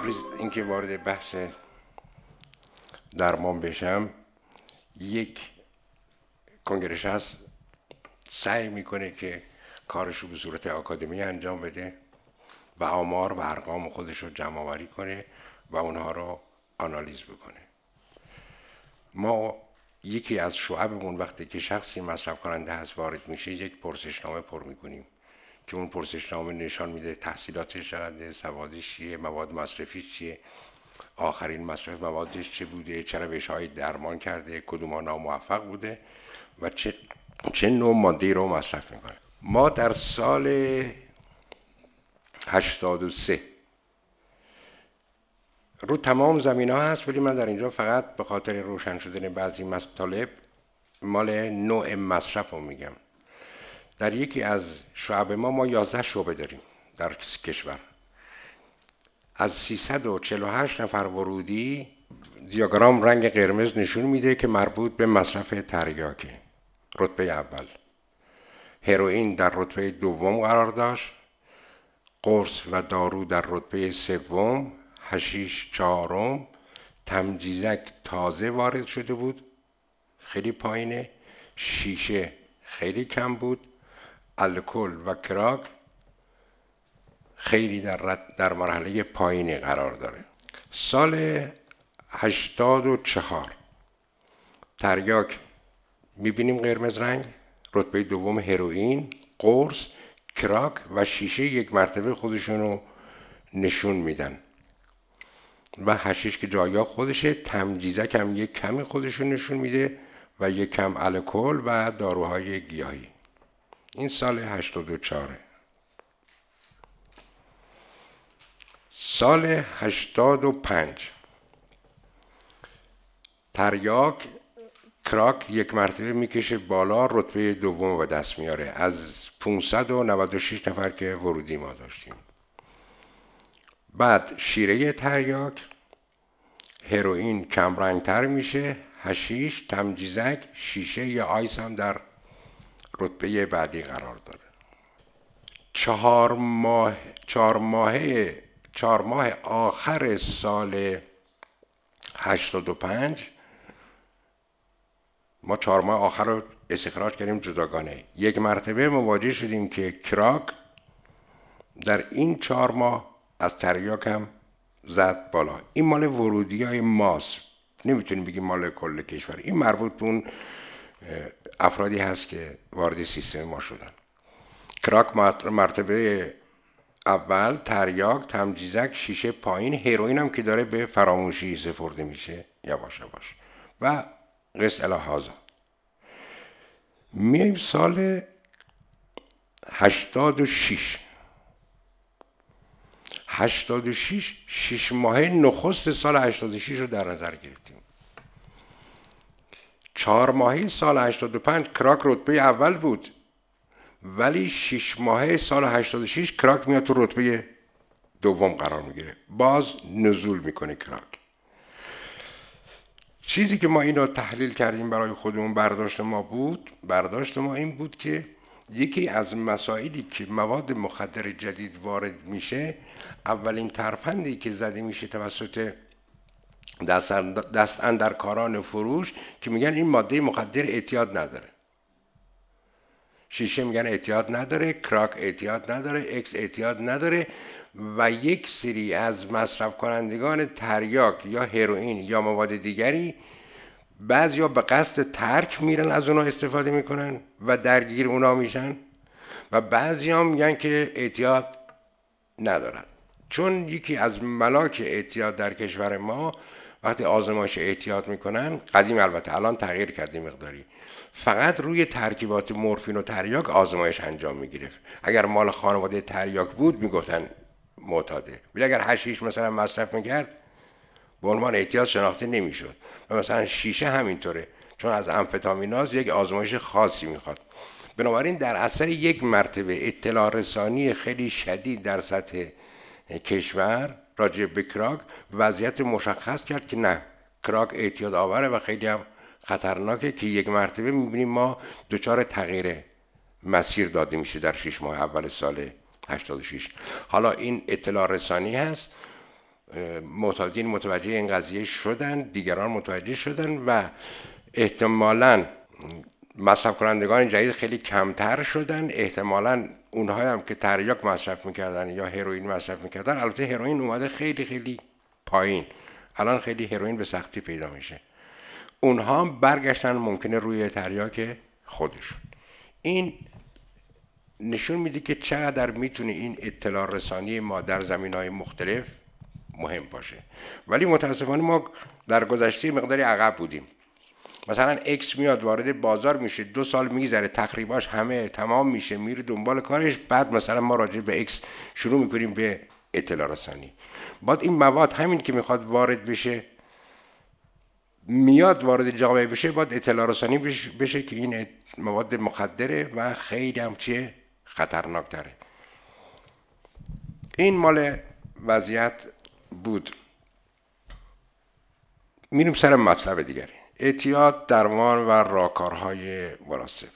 قبل اینکه وارد بحث درمان بشم یک کنگرش هست سعی می‌کنه که کارش رو به صورت آکادمی انجام بده و آمار و ارقام خودش رو جمع آوری کنه و اونها رو آنالیز بکنه. ما یکی از شعبمون وقتی که شخصی مصرف کننده هست وارد میشه یک پرسشنامه پر می‌کنیم. که اون پرسشنامه نشان میده تحصیلاتش چقدر سوادش چیه مواد مصرفی چیه آخرین مصرف موادش چه بوده چه روش های درمان کرده کدوم ها ناموفق بوده و چه, چه نوع ماده رو مصرف می‌کنه. ما در سال 83 رو تمام زمین ها هست ولی من در اینجا فقط به خاطر روشن شدن بعضی مطالب مال نوع مصرف رو میگم. در یکی از شعب ما ما 11 شعبه داریم در کشور. از 348 نفر ورودی دیاگرام رنگ قرمز نشون میده که مربوط به مصرف تریاکه رتبه اول. هروئین در رتبه دوم قرار داشت. قرص و دارو در رتبه سوم. هشیش چهارم. تمجیزک تازه وارد شده بود. خیلی پایینه. شیشه خیلی کم بود. الکل و کراک خیلی در, در مرحله پایینی قرار داره. سال هشتاد و چهار تریاک می‌بینیم قرمز رنگ رتبه دوم هروئین قرص کراک و شیشه یک مرتبه خودشونو نشون میدن. و هشیش که جایا خودشه تمجیزک هم یک کمی خودشون نشون میده و یک کم الکل و داروهای گیاهی. این سال 84 سال 85 تریاک کراک یک مرتبه می‌کشه بالا رتبه دوم و دست میاره از 596 نفر که ورودی ما داشتیم. بعد شیره تریاک هروئین کمرنگتر میشه هشیش تمجیزک شیشه یا آیس هم در رتبه بعدی قرار داره. چهار ماه چهار ماه چهار ماه آخر سال 85 ما چهار ماه آخر رو استخراج کردیم جداگانه. یک مرتبه مواجه شدیم که کراک در این چهار ماه از تریاک هم زد بالا. این مال ورودی های ماست. نمی‌تونیم بگیم مال کل کشور. این مربوط به اون افرادی هست که وارد سیستم ما شدن. کراک مرتبه اول تریاک تمجیزک شیشه پایین هیروین هم که داره به فراموشی سپرده میشه یواش یواش. و قص الهازا میایم سال هشتاد و شیش هشتاد و شیش شیش ماه نخست سال هشتاد و شیش رو در نظر گرفتیم. چهار ماهی سال 85 کراک رتبه اول بود. ولی شش ماهه سال 86 کراک میاد تو رتبه دوم قرار می‌گیره. باز نزول می‌کنه کراک. چیزی که ما اینو تحلیل کردیم برای خودمون برداشت ما بود برداشت ما این بود که یکی از مسائلی که مواد مخدر جدید وارد میشه اولین ترفندی که زده میشه توسط دست, اندر کاران فروش که میگن این ماده مخدر اعتیاد نداره. شیشه میگن اعتیاد نداره کراک اعتیاد نداره اکس اعتیاد نداره و یک سری از مصرف کنندگان تریاک یا هروئین یا مواد دیگری بعضیا به قصد ترک میرن از اونا استفاده می‌کنن و درگیر اونا میشن و بعضی هم میگن که اعتیاد ندارد چون یکی از ملاک اعتیاد در کشور ما وقتی آزمایش احتیاط می‌کنن قدیم البته الان تغییر کرده مقداری. فقط روی ترکیبات مورفین و تریاک آزمایش انجام می‌گرفت اگر مال خانواده تریاک بود می‌گفتن معتاده. ولی اگر هشیش مثلا مصرف می‌کرد به عنوان احتیاط شناخته نمی‌شد. و مثلا شیشه همینطوره. چون از امفتامیناز یک آزمایش خاصی می‌خواد. بنابراین در اثر یک مرتبه اطلاع رسانی خیلی شدید در سطح کشور راجع به کراک وضعیت مشخص کرد که نه. کراک اعتیاد آوره و خیلی هم خطرناکه که یک مرتبه می‌بینیم ما دچار تغییر مسیر داده میشه در شش ماه اول سال 86 حالا این اطلاع رسانی هست. معتادین متوجه این قضیه شدن دیگران متوجه شدن و احتمالا مصرف کنندگان جدید خیلی کمتر شدن. احتمالا اونهایی هم که تریاک مصرف می‌کردن یا هروئین مصرف می‌کردن. البته هروئین اومده خیلی خیلی پایین. الان خیلی هروئین به سختی پیدا میشه. اونها برگشتن ممکنه روی تریاک خودشون. این نشون میده که چقدر می‌تونه این اطلاع رسانی ما در زمین های مختلف مهم باشه. ولی متاسفانه ما در گذشته مقداری عقب بودیم. مثلا اکس میاد وارد بازار میشه دو سال میگذره تقریباش همه تمام میشه میره دنبال کارش بعد مثلا ما راجع به اکس شروع می‌کنیم به اطلاع رسانی. بعد این مواد همین که می‌خواد وارد بشه میاد وارد جامعه بشه باید اطلاع رسانی بشه, که این مواد مخدره و خیلی هم چیه؟ خطرناک داره این مال وضعیت بود. میریم سر مطلب دیگری. اعتیاد درمان و راکارهای مناسب.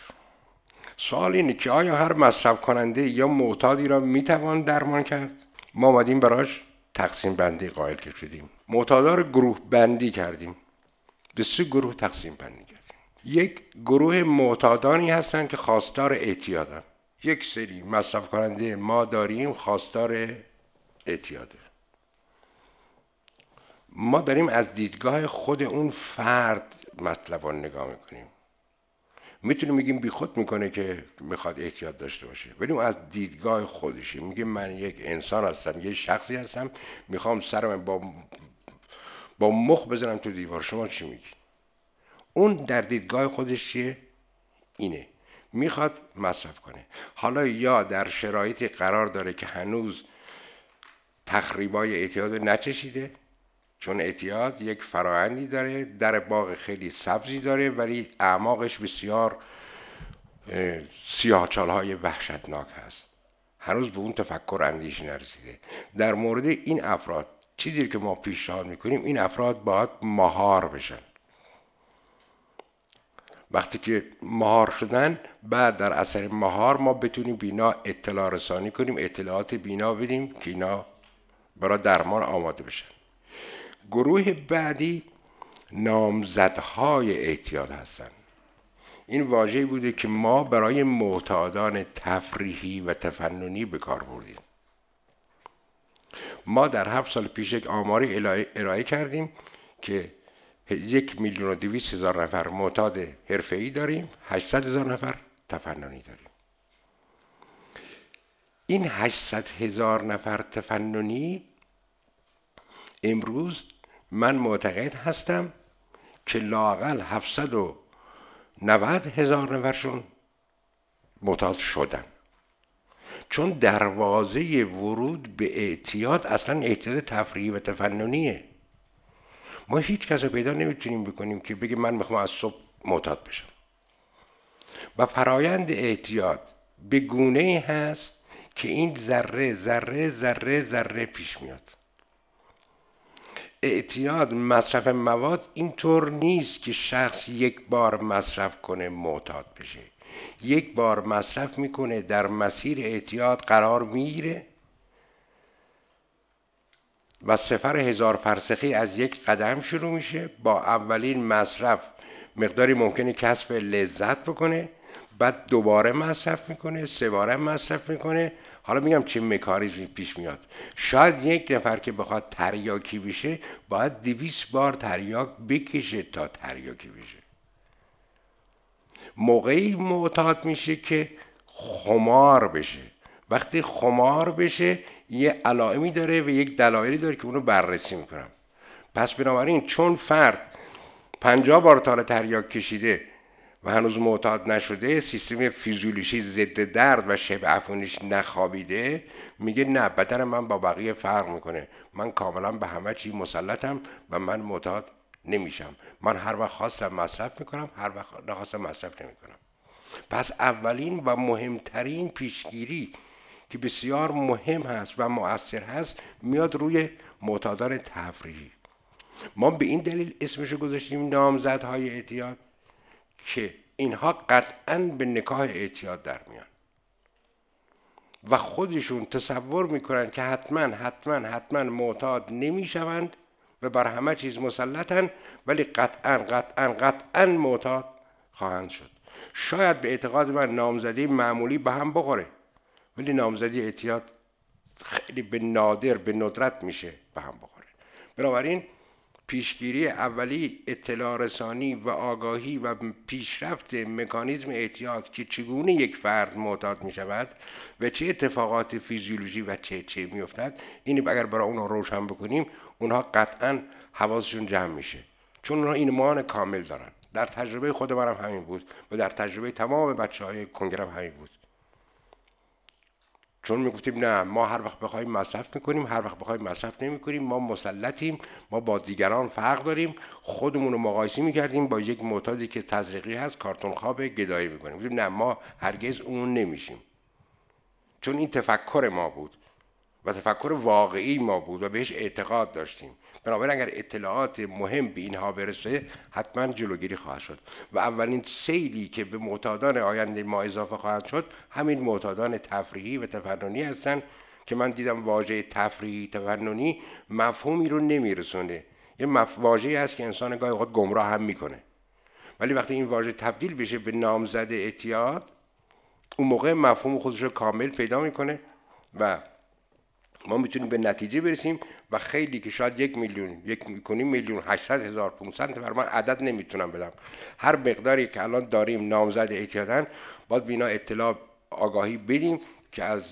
سوال اینه که آیا هر مصرف کننده یا معتادی را می‌توان درمان کرد؟ ما آمدیم براش تقسیم بندی قائل که شدیم معتادا رو گروه بندی کردیم. به سه گروه تقسیم بندی کردیم. یک گروه معتادانی هستند که خواستار اعتیادن. یک سری مصرف کننده ما داریم خواستار اعتیاده. ما داریم از دیدگاه خود اون فرد مطلب رو نگاه می‌کنیم. می‌تونیم بگیم بیخود می‌کنه که می‌خواد احتیاط داشته باشه. ولی اون از دیدگاه خودشه میگه من یک انسان هستم یه شخصی هستم. می‌خوام سرم با با مخ بزنم تو دیوار. شما چی میگی؟ اون در دیدگاه خودش چیه؟ اینه. می‌خواد مصرف کنه. حالا یا در شرایطی قرار داره که هنوز تخریبای اعتیاد نچشیده چون اعتیاد یک فرایندی داره در باغ خیلی سبزی داره ولی اعماقش بسیار سیاهچال های وحشتناک هست. هنوز به اون تفکر اندیش نرسیده. در مورد این افراد چیزی که ما پیشنهاد می‌کنیم این افراد باید مهار بشن. وقتی که مهار شدن بعد در اثر مهار ما بتونیم بینا اطلاع رسانی کنیم اطلاعات بینا بدیم که اینا برای درمان آماده بشن. گروه بعدی نامزدهای اعتیاد هستند. این واژه بوده که ما برای معتادان تفریحی و تفننی به کار بردیم. ما در هفت سال پیش یک آماری ارائه کردیم که یک میلیون و دویست هزار نفر معتاد ای داریم 800 هزار نفر تفننی داریم. این 800 هزار نفر تفننی امروز من معتقد هستم که لاقل 790 هزار نفرشون معتاد شدن. چون دروازه ورود به اعتیاد اصلا اعتیاد تفریحی و تفننیه. ما هیچ کس رو پیدا نمی‌تونیم بکنیم که بگه من می‌خوام از صبح معتاد بشم. و فرایند اعتیاد به گونه هست که این ذره ذره ذره ذره پیش میاد. اعتیاد مصرف مواد اینطور نیست که شخص یک بار مصرف کنه معتاد بشه. یک بار مصرف می‌کنه در مسیر اعتیاد قرار می‌گیره. و سفر هزار فرسخی از یک قدم شروع میشه. با اولین مصرف مقداری ممکنه کسب لذت بکنه. بعد دوباره مصرف می‌کنه سه باره مصرف می‌کنه. حالا میگم چه مکاریزمی پیش میاد. شاید یک نفر که بخواد تریاکی بشه باید دویست بار تریاک بکشه تا تریاکی بشه. موقعی معتاد میشه که خمار بشه. وقتی خمار بشه یه علائمی داره و یک دلایلی داره که اونو بررسی می‌کنم. پس بنابراین چون فرد پنجاه بار تال تریاک کشیده و هنوز معتاد نشده سیستم فیزیولوژی ضد درد و شبه افونیش نخوابیده. میگه نه بدن من با بقیه فرق می‌کنه. من کاملا به همه چی مسلطم و من معتاد نمیشم. من هر وقت خواستم مصرف می‌کنم هر وقت نخواستم مصرف نمی‌کنم. پس اولین و مهمترین پیشگیری که بسیار مهم هست و مؤثر هست میاد روی معتادان تفریحی. ما به این دلیل اسمشو گذاشتیم نامزدهای اعتیاد. که اینها قطعا به نکاه اعتیاد در میان. و خودشون تصور می‌کنن که حتما حتما حتما معتاد نمی‌شوند و بر همه چیز مسلطن ولی قطعا قطعا قطعا معتاد خواهند شد. شاید به اعتقاد من نامزدی معمولی به هم بخوره ولی نامزدی اعتیاد خیلی به نادر به ندرت میشه به هم بخوره. بنابراین پیشگیری اولی اطلاع رسانی و آگاهی و پیشرفت مکانیزم اعتیاد که چگونه یک فرد معتاد می شود و چه اتفاقات فیزیولوژی و چه چه می افتد این اگر برای اونها روشن بکنیم اونها قطعا حواسشون جمع میشه. چون اونها ایمان کامل دارن. در تجربه خود منم همین بود و در تجربه تمام بچه های کنگرم همین بود. چون می‌گفتیم نه ما هر وقت بخوایم مصرف می‌کنیم هر وقت بخوایم مصرف نمی‌کنیم ما مسلطیم ما با دیگران فرق داریم خودمون رو مقایسه می‌کردیم با یک معتادی که تزریقی هست کارتون خواب گدایی می‌کنیم. نه ما هرگز اون نمیشیم. چون این تفکر ما بود و تفکر واقعی ما بود و بهش اعتقاد داشتیم. بنابراین اگر اطلاعات مهم به اینها برسه حتما جلوگیری خواهد شد. و اولین سیلی که به معتادان آینده ما اضافه خواهد شد همین معتادان تفریحی و تفننی هستند که من دیدم واژه تفریحی تفننی مفهومی رو نمیرسونه. یه مف... واژه هست که انسان گاهی خود گمراه هم می‌کنه. ولی وقتی این واژه تبدیل بشه به نامزد اعتیاد اون موقع مفهوم خودش رو کامل پیدا می‌کنه و ما می‌تونیم به نتیجه برسیم و خیلی که شاید یک میلیون یک می‌کنیم میلیون هشتصد هزار 500 نفر من عدد نمی‌تونم بدم. هر مقداری که الان داریم نامزد اعتیادن باید بینا اطلاع آگاهی بدیم که از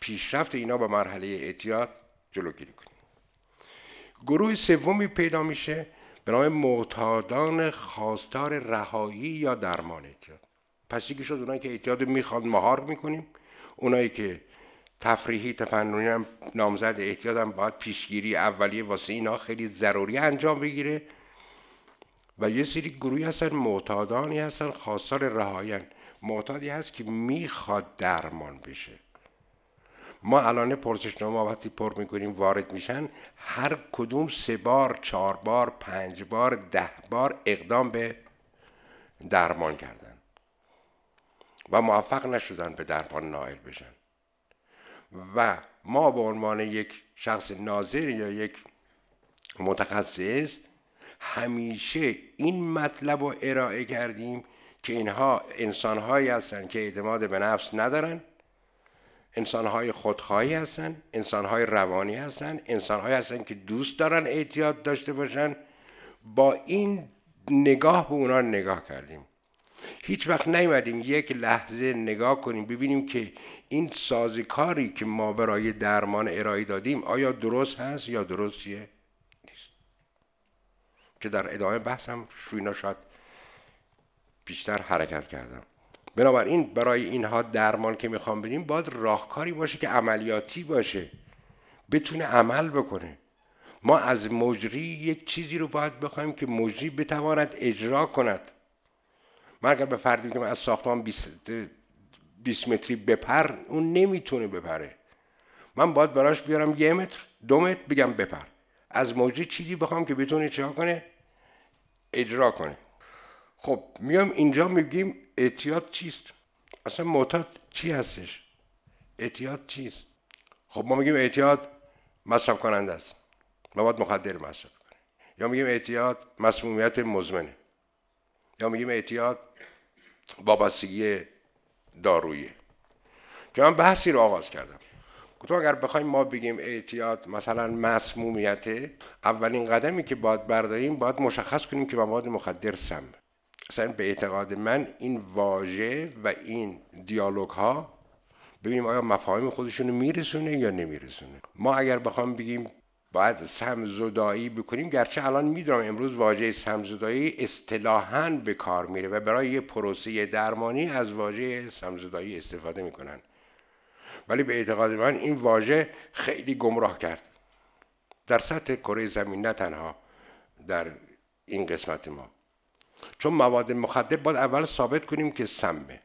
پیشرفت اینا به مرحله اعتیاد جلوگیری کنیم. گروه سومی پیدا میشه به نام معتادان خواستار رهایی یا درمان اعتیاد پس یکی شد؟ اونایی که اعتیاد می‌خواد مهار می‌کنیم. اونایی که تفریحی تفننی هم نامزد احتیاط هم باید پیشگیری اولیه واسه اینا خیلی ضروری انجام بگیره. و یه سری گروهی هستن معتادانی هستن خواستار رهاین معتادی هست که می‌خواد درمان بشه. ما الان پرسشنامه وقتی پر می‌کنیم وارد میشن هر کدوم سه بار چهار بار پنج بار ده بار اقدام به درمان کردن. و موفق نشدن به درمان نائل بشن. و ما به عنوان یک شخص ناظر یا یک متخصص همیشه این مطلب رو ارائه کردیم که اینها انسانهایی هستند که اعتماد به نفس ندارن انسانهای خودخواهی هستند انسانهای روانی هستند انسانهایی هستند که دوست دارن اعتیاد داشته باشن. با این نگاه به اونا نگاه کردیم. هیچ وقت نیومدیم یک لحظه نگاه کنیم ببینیم که این سازکاری که ما برای درمان ارائه دادیم آیا درست هست یا درست چیه نیست. که در ادامه بحثم شوینا شاید بیشتر حرکت کردم. بنابراین برای اینها درمان که می‌خوام بدیم باید راهکاری باشه که عملیاتی باشه. بتونه عمل بکنه. ما از مجری یک چیزی رو باید بخوایم که مجری بتواند اجرا کند. من اگر به فردی بگم از ساختمان 20 متری بپر اون نمی‌تونه بپره. من باید براش بیارم یه متر دو متر بگم بپر. از موجی چیزی بخوام که بتونه چه کنه؟ اجرا کنه. خب میام اینجا میگیم اعتیاد چیست؟ اصلا معتاد چی هستش؟ اعتیاد چیست؟ خب ما میگیم اعتیاد مصرف کننده است مواد مخدر مصرف کنه یا میگیم اعتیاد مسمومیت مزمنه. یا میگیم اعتیاد وابستگی دارویی. که من بحثی رو آغاز کردم. گفتم اگر بخوایم ما بگیم اعتیاد مثلا مسمومیت اولین قدمی که باید برداریم باید مشخص کنیم که مواد مخدر سم. اصلا به اعتقاد من این واژه و این دیالوگ ها ببینیم آیا مفاهیم خودشون میرسونه یا نمیرسونه. ما اگر بخوام بگیم باید سمزدایی بکنیم. گرچه الان می‌دونم امروز واژه سمزدایی اصطلاحا به کار میره و برای یه پروسه درمانی از واژه سمزدایی استفاده می‌کنن. ولی به اعتقاد من این واژه خیلی گمراه کرد. در سطح کره زمین نه تنها در این قسمت ما. چون مواد مخدر باید اول ثابت کنیم که سمه.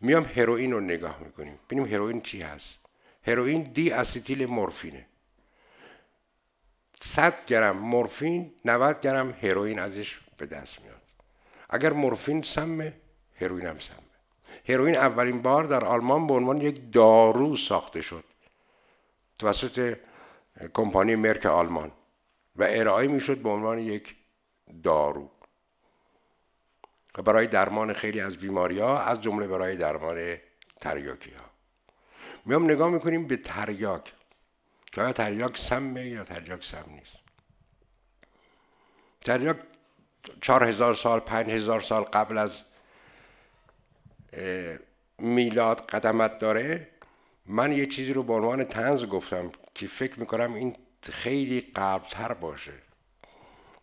میام هروئین رو نگاه می‌کنیم. ببینیم هروئین چی هست. هروئین دی اسیتیل مورفینه 100 گرم مورفین 90 گرم هروئین ازش به دست میاد. اگر مورفین سمه هروئین هم سمه. هروئین اولین بار در آلمان به عنوان یک دارو ساخته شد توسط کمپانی مرک آلمان و ارائه می‌شد به عنوان یک دارو. و برای درمان خیلی از بیماری ها از جمله برای درمان تریاکی ها میام نگاه می‌کنیم به تریاک. که آیا تریاک سمه یا تریاک سم نیست. تریاک چهار هزار سال پنج هزار سال قبل از میلاد قدمت داره من یه چیزی رو به عنوان تنز گفتم که فکر می‌کنم این خیلی قبلتر باشه.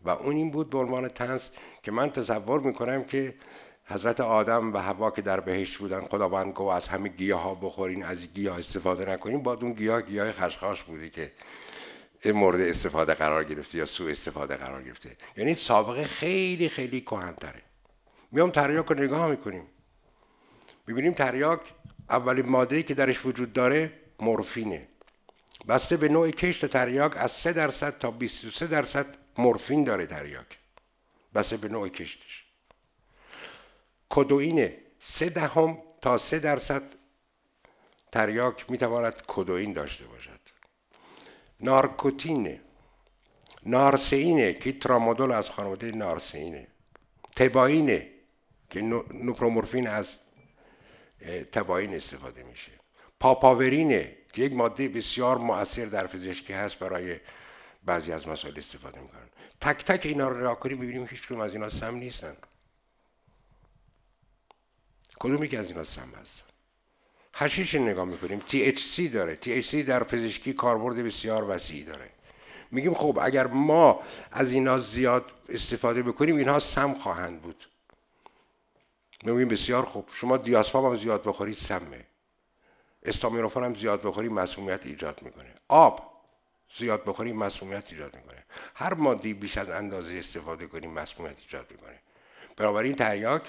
و اون این بود به عنوان تنز که من تصور می‌کنم که حضرت آدم و هوا که در بهشت بودن خداوند گفت از همه گیاه ها بخورین از گیاه استفاده نکنین. با اون گیاه گیاه خشخاش بودی که مورد استفاده قرار گرفته یا سوء استفاده قرار گرفته. یعنی سابقه خیلی خیلی کهنتره. میام تریاک رو نگاه می‌کنیم. ببینیم تریاک اولین ماده که درش وجود داره مورفینه. بسته به نوع کشت تریاک از 3 درصد تا 23 درصد مورفین داره تریاک. بسته به نوع کشتش. کدوینه. سه دهم تا سه درصد تریاک می‌تواند کدوین داشته باشد. نارکوتینه. نارسینه که ترامادول از خانواده نارسینه تباینه که نوپرومورفین از تباین استفاده میشه. پاپاورینه که یک ماده بسیار مؤثر در پزشکی هست برای بعضی از مسائل استفاده می‌کنن. تک تک اینا رو نگاه کنیم ببینیم هیچ از اینا سم نیستن. کدوم یکی از اینا سم هست؟ هشیش نگاه می‌کنیم. THC داره. THC در پزشکی کاربرد بسیار وسیعی داره. میگیم خب اگر ما از اینا زیاد استفاده بکنیم اینها سم خواهند بود. میگیم بسیار خوب. شما دیاسپام هم زیاد بخورید سمه. استامینوفن هم زیاد بخوری مسمومیت ایجاد می‌کنه. آب زیاد بخوری مسمومیت ایجاد می‌کنه. هر مادی بیش از اندازه استفاده کنیم مسمومیت ایجاد می‌کنه. بنابراین تریاک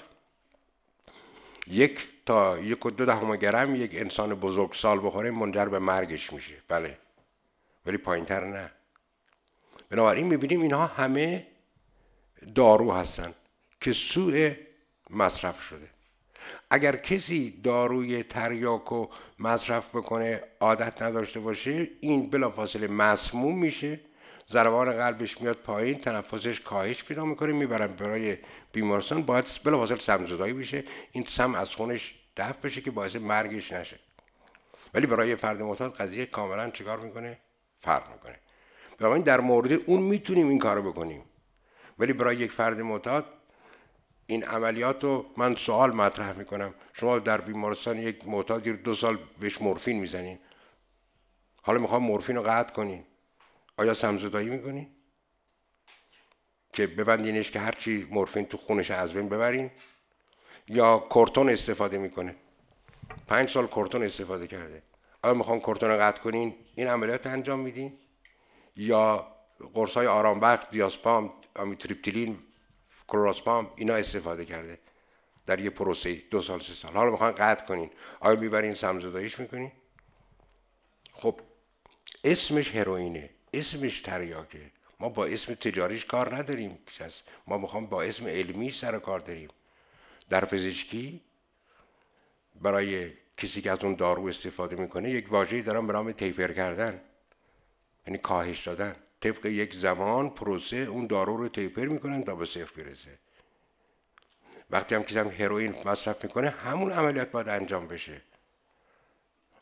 یک تا یک و دو دهم گرم یک انسان بزرگ سال بخوره منجر به مرگش میشه. بله. ولی پایینتر نه. بنابراین می‌بینیم اینها همه دارو هستن که سوء مصرف شده. اگر کسی داروی تریاک و مصرف بکنه عادت نداشته باشه این بلافاصله مسموم میشه. ضربان قلبش میاد پایین تنفسش کاهش پیدا می‌کنه می‌برن برای بیمارستان. باید بلافاصله سمزدایی بشه. این سم از خونش دفع بشه که باعث مرگش نشه. ولی برای فرد معتاد قضیه کاملا چیکار می‌کنه؟ فرق می‌کنه. بنابراین در مورد اون می‌تونیم این کارو بکنیم. ولی برای یک فرد معتاد این عملیات رو من سوال مطرح می‌کنم. شما در بیمارستان یک معتادی رو دو سال بهش مورفین می‌زنین. حالا می‌خوام مورفین رو قطع کنین. آیا سمزدایی می‌کنین که ببندینش که هرچی مورفین تو خونش از بین ببرین. یا کورتون استفاده می‌کنه. پنج سال کورتون استفاده کرده. آیا می‌خوام کورتون رو قطع کنین؟ این عملیات انجام میدین؟ یا قرص های آرامبخش دیاسپام آمیتریپتیلین کلوراسپام اینا استفاده کرده. در یه پروسه دو سال سه سال. حالا می‌خوان قطع کنین. آیا می‌برین سمزداییش می‌کنین؟ خب اسمش هروئینه. اسمش تریاکه. ما با اسم تجاریش کار نداریم. ما می‌خوام با اسم علمی سر کار داریم. در پزشکی برای کسی که از اون دارو استفاده می‌کنه یک واژه‌ای دارم به نام تیفر کردن. یعنی کاهش دادن. طبق یک زمان پروسه اون دارو رو تیپر می‌کنن تا به صفر برسه. وقتی هم کسی هم هروئین مصرف می‌کنه همون عملیات باید انجام بشه.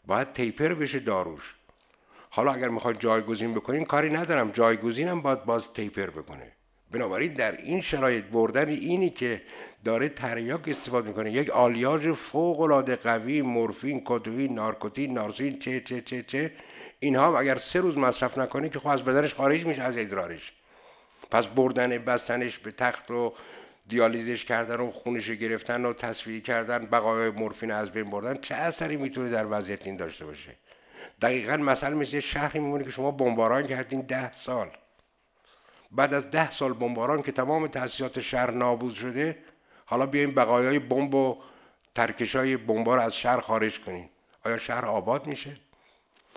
باید تیپر بشه داروش. حالا اگر می‌خواد جایگزین بکنین کاری ندارم. جایگزین هم باید باز تیپر بکنه. بنابراین در این شرایط بردن اینی که داره تریاک استفاده می‌کنه. یک آلیاژ فوق العاده قوی مورفین کدوین نارکوتین نارسین چه چه چه چه اینها اگر سه روز مصرف نکنه که خب از بدنش خارج میشه از ادرارش. پس بردن بستنش به تخت و دیالیزش کردن و خونش گرفتن و تصفیه کردن بقای مورفین از بین بردن چه اثری می‌تونه در وضعیت این داشته باشه؟ دقیقا مثلا مثل شهری میمونه که شما بمباران کردین ده سال. بعد از ده سال بمباران که تمام تاسیسات شهر نابود شده حالا بیاین بقایای بمب و ترکش های از شهر خارج کنین. آیا شهر آباد میشه؟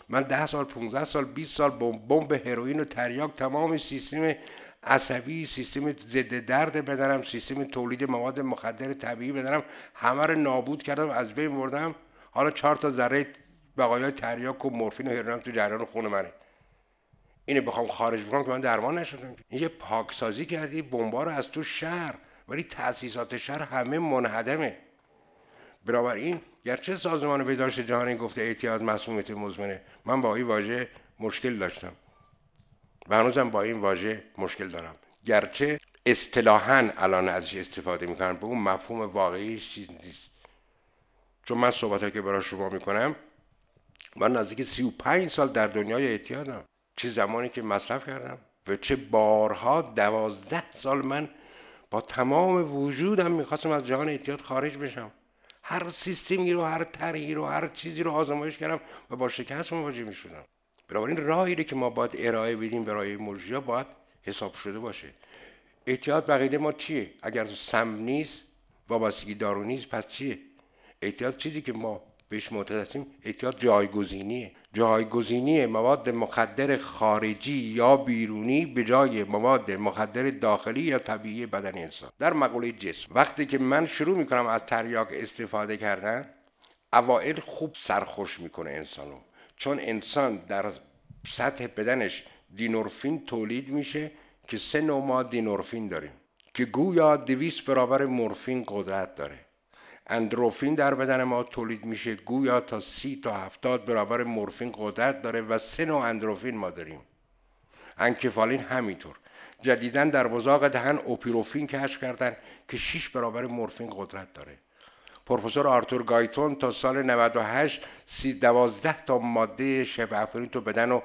من ده سال 15 سال 20 سال بمب هروئین و تریاک تمام سیستم عصبی سیستم ضد درد بدنم سیستم تولید مواد مخدر طبیعی بدنم همه رو نابود کردم از بین بردم. حالا چهار تا ذره بقایای تریاک و مورفین و هرونم تو جریان خون منه. اینو بخوام خارج بکنم که من درمان نشدم. یه پاکسازی کردی بمبا رو از تو شهر. ولی تاسیسات شهر همه منهدمه. بنابراین گرچه سازمان بهداشت جهانی گفته اعتیاد مسمومیت مزمنه. من با این واژه مشکل داشتم. و هنوزم با این واژه مشکل دارم. گرچه اصطلاحا الان ازش استفاده می‌کنن به اون مفهوم واقعی چیز نیست. چون من صحبت که برای شما می‌کنم من نزدیک 35 سال در دنیای اعتیادم چه زمانی که مصرف کردم و چه بارها دوازده سال من با تمام وجودم می‌خواستم از جهان اعتیاد خارج بشم. هر سیستمی رو هر طرحی رو هر چیزی رو آزمایش کردم و با شکست مواجه می‌شدم. بنابراین راهی که ما باید ارائه بدیم برای مرجیا باید حساب شده باشه. احتیاط بقیده ما چیه؟ اگر سم نیست وابستگی دارو نیست پس چیه؟ احتیاط چیزی که ما بهش معتقد هستیم احتیاط جایگزینیه. جایگزینی مواد مخدر خارجی یا بیرونی به جای مواد مخدر داخلی یا طبیعی بدن انسان. در مقوله جسم وقتی که من شروع می‌کنم از تریاک استفاده کردن اوائل خوب سرخوش می‌کنه انسانو. چون انسان در سطح بدنش دینورفین تولید میشه که سه نوع ما دینورفین داریم که گویا دویست برابر مورفین قدرت داره. اندروفین در بدن ما تولید میشه. گویا تا سی تا هفتاد برابر مورفین قدرت داره و سه نوع اندروفین ما داریم. انکفالین همینطور. جدیدا در وزاق دهن اوپیروفین کشف کردن که 6 برابر مورفین قدرت داره. پروفسور آرتور گایتون تا سال 98 سی دوازده تا ماده شبه تو بدن و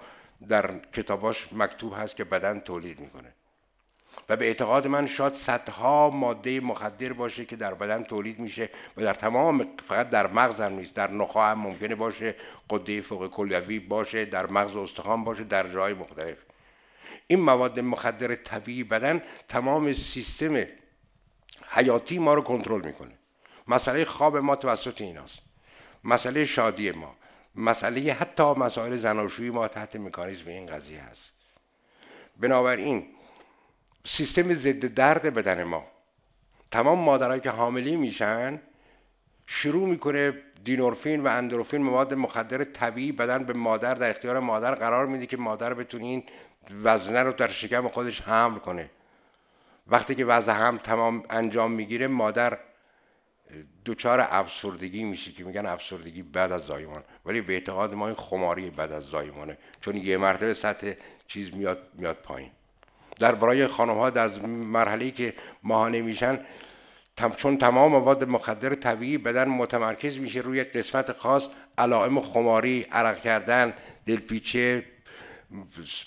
در کتاباش مکتوب هست که بدن تولید می‌کنه. و به اعتقاد من شاید صدها ماده مخدر باشه که در بدن تولید میشه و در تمام فقط در مغز هم نیست در نخاع هم ممکنه باشه قده فوق کلیوی باشه در مغز استخوان باشه در جای مختلف. این مواد مخدر طبیعی بدن تمام سیستم حیاتی ما رو کنترل می‌کنه. مسئله خواب ما توسط ایناست. مسئله شادی ما. مسئله حتی مسائل زناشویی ما تحت مکانیزم این قضیه هست. بنابراین سیستم ضد درد بدن ما. تمام مادرهایی که حاملی میشن شروع می‌کنه دینورفین و اندروفین مواد مخدر طبیعی بدن به مادر در اختیار مادر قرار میده که مادر بتونه این وزنه رو در شکم خودش حمل کنه. وقتی که وضع هم تمام انجام می‌گیره مادر دوچار افسردگی میشه که میگن افسردگی بعد از زایمان. ولی به اعتقاد ما این خماری بعد از زایمانه. چون یه مرتبه سطح چیز میاد میاد پایین. در برای خانم ها در مرحله که ماهانه میشن چون تمام مواد مخدر طبیعی بدن متمرکز میشه روی قسمت خاص علائم خماری عرق کردن دلپیچه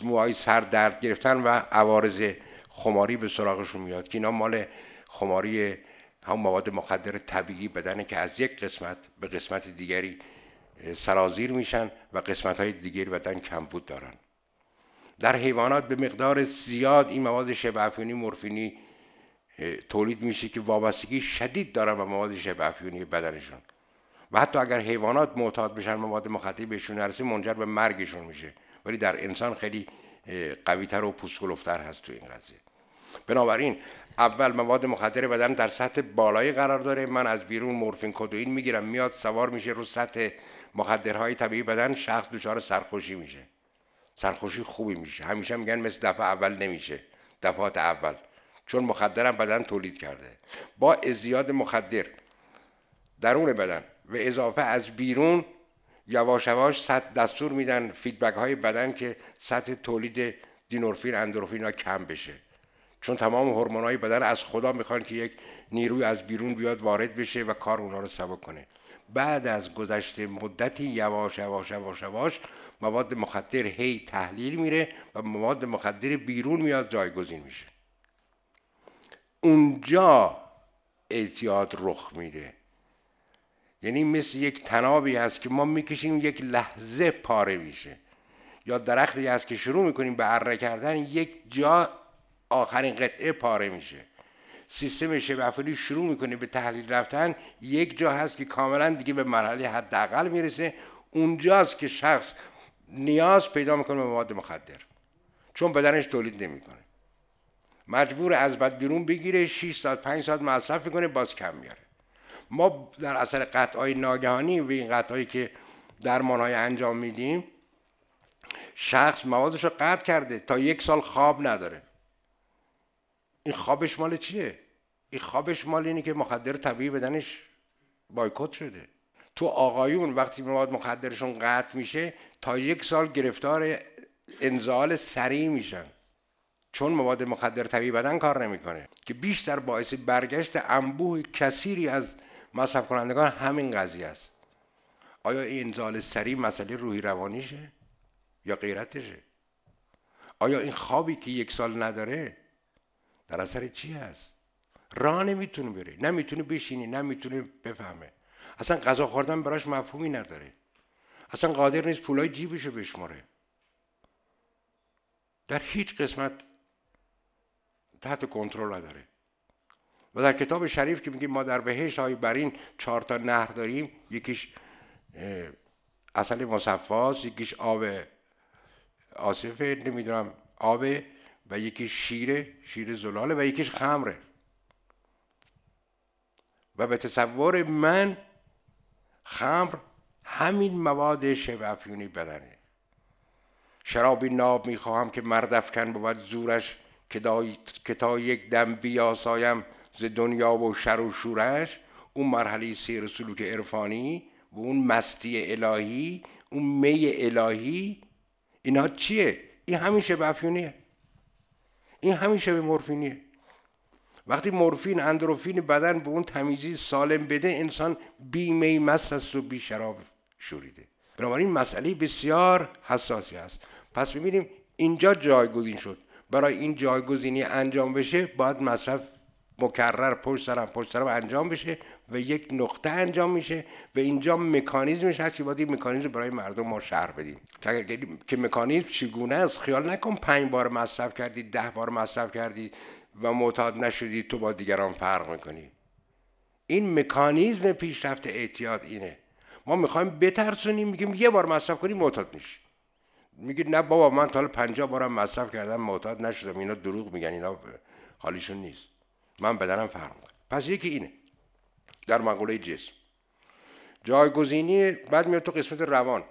موهای سر درد گرفتن و عوارض خماری به سراغشون میاد که اینا مال خماری هم مواد مخدر طبیعی بدنه که از یک قسمت به قسمت دیگری سرازیر میشن و قسمت های دیگری بدن کمبود دارن. در حیوانات به مقدار زیاد این مواد شبه افیونی مورفینی تولید میشه که وابستگی شدید دارن به مواد شبه افیونی بدنشون. و حتی اگر حیوانات معتاد بشن مواد مخدر بهشون نرسه منجر به مرگشون میشه. ولی در انسان خیلی قویتر و پوسکلوفتر هست تو این قضیه. بنابراین اول مواد مخدر بدن در سطح بالایی قرار داره. من از بیرون مورفین کدوین می‌گیرم میاد سوار میشه رو سطح مخدرهای طبیعی بدن شخص دچار سرخوشی میشه. سرخوشی خوبی میشه. همیشه میگن مثل دفعه اول نمیشه. دفعات اول. چون مخدرم بدن تولید کرده. با ازدیاد مخدر درون بدن و اضافه از بیرون یواش یواش دستور میدن فیدبک های بدن که سطح تولید دینورفین اندروفین ها کم بشه. چون تمام هورمون های بدن از خدا می‌خوان که یک نیروی از بیرون بیاد وارد بشه و کار اونا رو سبک کنه. بعد از گذشته مدتی یواش یواش یواش یواش مواد مخدر هی تحلیل میره و مواد مخدر بیرون میاد جایگزین میشه. اونجا اعتیاد رخ میده. یعنی مثل یک تنابی هست که ما می‌کشیم یک لحظه پاره میشه. یا درختی هست که شروع می‌کنیم به اره کردن یک جا آخرین قطعه پاره میشه. سیستم شبه شروع می‌کنه به تحلیل رفتن. یک جا هست که کاملا دیگه به مرحله حداقل می‌رسه. اونجاست که شخص نیاز پیدا می‌کنه به مواد مخدر چون بدنش تولید نمی‌کنه. مجبور از بد بیرون بگیره 6 ساعت 5 ساعت مصرف می‌کنه باز کم میاره ما در اثر قطعای ناگهانی و این قطعایی که درمان های انجام میدیم شخص موادش رو قطع کرده تا یک سال خواب نداره. این خوابش مال چیه؟ این خوابش مال اینه که مخدر طبیعی بدنش بایکوت شده. تو آقایون وقتی مواد مخدرشون قطع میشه تا یک سال گرفتار انزال سریع میشن. چون مواد مخدر طبیعی بدن کار نمی‌کنه. که بیشتر باعث برگشت انبوه کثیری از مصرف کنندگان همین قضیه است. آیا این انزال سریع مسئله روحی روانیشه یا غیرتشه؟ آیا این خوابی که یک سال نداره در اثر چی هست راه نمی‌تونه بره نمی‌تونه بشینی. نمی‌تونه بفهمه. اصلا غذا خوردن براش مفهومی نداره. اصلا قادر نیست پولای جیبشو بشماره. در هیچ قسمت تحت کنترل نداره. و در کتاب شریف که میگیم ما در بهشت های برین چهار تا نهر داریم یکیش اصل مصفاست یکیش آب آصفه نمی‌دونم آب و یکیش شیره شیر زلاله و یکیش خمره. و به تصور من خمر همین مواد شبه افیونی بدنه. شرابی ناب می‌خواهم که مردفکن بود زورش که تا یک دم بیاسایم ز دنیا و شر و شورش اون مرحله سیر سلوک عرفانی و اون مستی الهی اون می الهی اینا چیه؟ این همین شبه افیونیه. این همین شبه مورفینیه. وقتی مورفین اندروفین بدن به اون تمیزی سالم بده انسان بی می مست است و بی شراب شوریده. بنابراین مسئله بسیار حساسی است. پس ببینیم اینجا جایگزین شد. برای این جایگزینی انجام بشه باید مصرف مکرر پشت سرم پشت سرم انجام بشه و یک نقطه انجام میشه و اینجا مکانیزمش هست که باید این مکانیزم برای مردم ما شهر بدیم. که مکانیزم چگونه است؟ خیال نکن پنج بار مصرف کردی ده بار مصرف کردی و معتاد نشدی تو با دیگران فرق می‌کنی. این مکانیزم پیشرفت اعتیاد اینه. ما می‌خوایم بترسونیم میگیم یه بار مصرف کنی معتاد میشی. میگه نه بابا من تا 50 بارم مصرف کردم معتاد نشدم. اینا دروغ میگن اینا حالیشون نیست. من بدنم فرق می‌کنه. پس یکی اینه. در مقوله جسم. جایگزینی بعد میاد تو قسمت روان.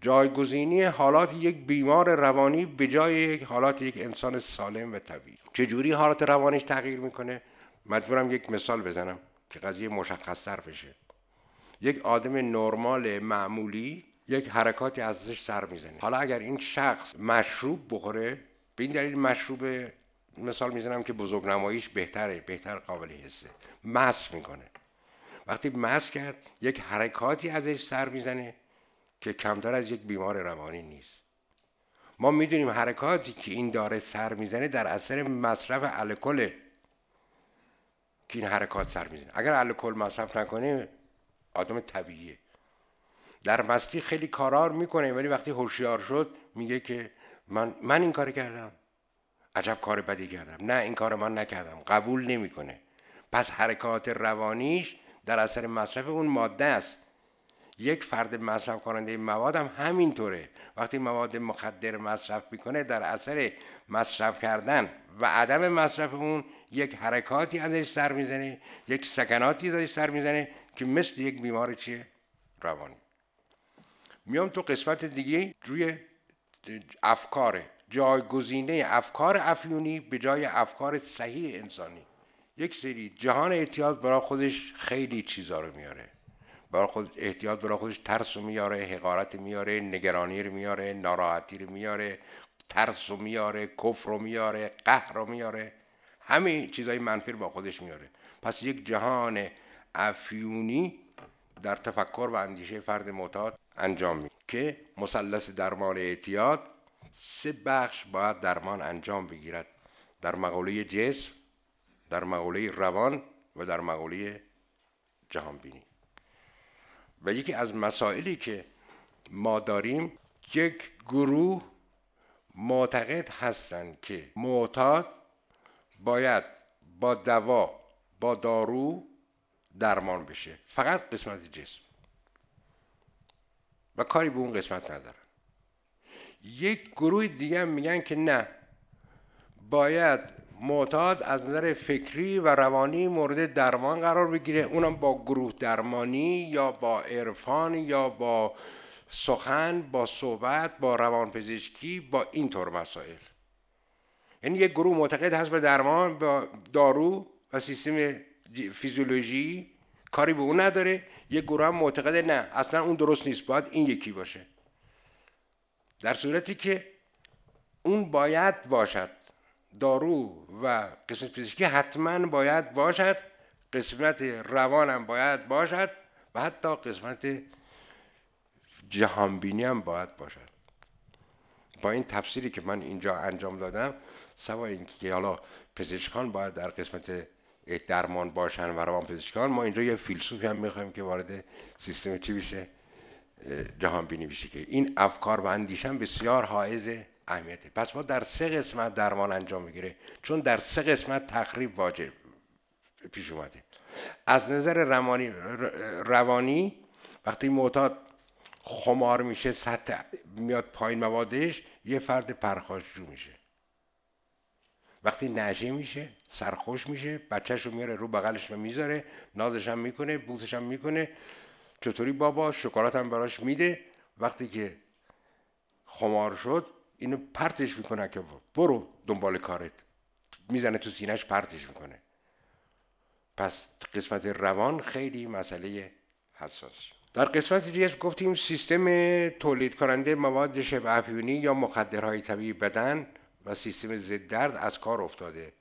جایگزینی حالات یک بیمار روانی به جای یک حالات یک انسان سالم و طبیعی. چجوری حالات روانش تغییر می‌کنه؟ مجبورم یک مثال بزنم که قضیه مشخصتر بشه. یک آدم نرمال معمولی یک حرکاتی ازش سر می‌زنه. حالا اگر این شخص مشروب بخوره به این دلیل مشروب مثال می‌زنم که بزرگ نماییش بهتره بهتر قابل حسه. مس می‌کنه. وقتی مس کرد یک حرکاتی ازش سر می‌زنه که کمتر از یک بیمار روانی نیست. ما می‌دونیم حرکاتی که این داره سر می‌زنه در اثر مصرف الکل که این حرکات سر می‌زنه. اگر الکل مصرف نکنه آدم طبیعیه. در مستی خیلی کارار می‌کنه ولی وقتی هوشیار شد میگه که من من این کار کردم. عجب کار بدی کردم. نه این کار من نکردم. قبول نمی‌کنه. پس حرکات روانیش در اثر مصرف اون ماده است. یک فرد مصرف کننده مواد هم همینطوره. وقتی مواد مخدر مصرف می‌کنه در اثر مصرف کردن و عدم مصرف اون یک حرکاتی ازش سر می‌زنه یک سکناتی ازش سر می‌زنه که مثل یک بیمار چیه روانی. میام تو قسمت دیگه روی افکار جایگزینه افکار افیونی به جای افکار صحیح انسانی. یک سری جهان اعتیاد برای خودش خیلی چیزا رو میاره. برای خود احتیاط برای خودش ترس رو میاره حقارت میاره نگرانی رو میاره ناراحتی رو میاره ترس رو میاره کفر رو میاره قهر رو میاره. همه چیزای منفی با خودش میاره. پس یک جهان افیونی در تفکر و اندیشه فرد معتاد انجام می که مثلث درمان اعتیاد سه بخش باید درمان انجام بگیرد. در مقوله جسم در مقوله روان و در مقوله جهانبینی. و یکی از مسائلی که ما داریم یک گروه معتقد هستند که معتاد باید با دوا با دارو درمان بشه. فقط قسمت جسم. و کاری به اون قسمت ندارن. یک گروه دیگه میگن که نه باید معتاد از نظر فکری و روانی مورد درمان قرار بگیره. اونم با گروه درمانی یا با عرفان یا با سخن با صحبت با روانپزشکی با اینطور مسائل. یعنی یک گروه معتقد هست به درمان با دارو و سیستم فیزیولوژی کاری به اون نداره. یک گروه هم معتقد نه اصلا اون درست نیست باید این یکی باشه. در صورتی که اون باید باشد. دارو و قسمت فیزیکی حتما باید باشد قسمت روانم باید باشد و حتی قسمت جهانبینی هم باید باشد. با این تفسیری که من اینجا انجام دادم سوای اینکه حالا پزشکان باید در قسمت درمان باشن و روان پزشکان ما اینجا یه فیلسوفی هم می‌خوایم که وارد سیستم چی بشه؟ جهان بینی بشه که این افکار و اندیشن بسیار حائز اهمیته. پس ما در سه قسمت درمان انجام می‌گیره چون در سه قسمت تخریب واجب پیش اومده. از نظر روانی روانی وقتی معتاد خمار میشه سطح میاد پایین موادش یه فرد پرخاشجو میشه. وقتی نشه میشه سرخوش میشه بچهش رو میاره رو بغلش رو می‌ذاره نازش هم می‌کنه بوسش هم می‌کنه. چطوری بابا؟ شکلات هم براش میده. وقتی که خمار شد اینو پرتش می‌کنه که برو دنبال کارت. می‌زنه تو سینهش پرتش می‌کنه. پس قسمت روان خیلی مسئله حساسی در قسمت دیگه گفتیم سیستم تولید کننده مواد شبه افیونی یا مخدرهای طبیعی بدن و سیستم ضد درد از کار افتاده.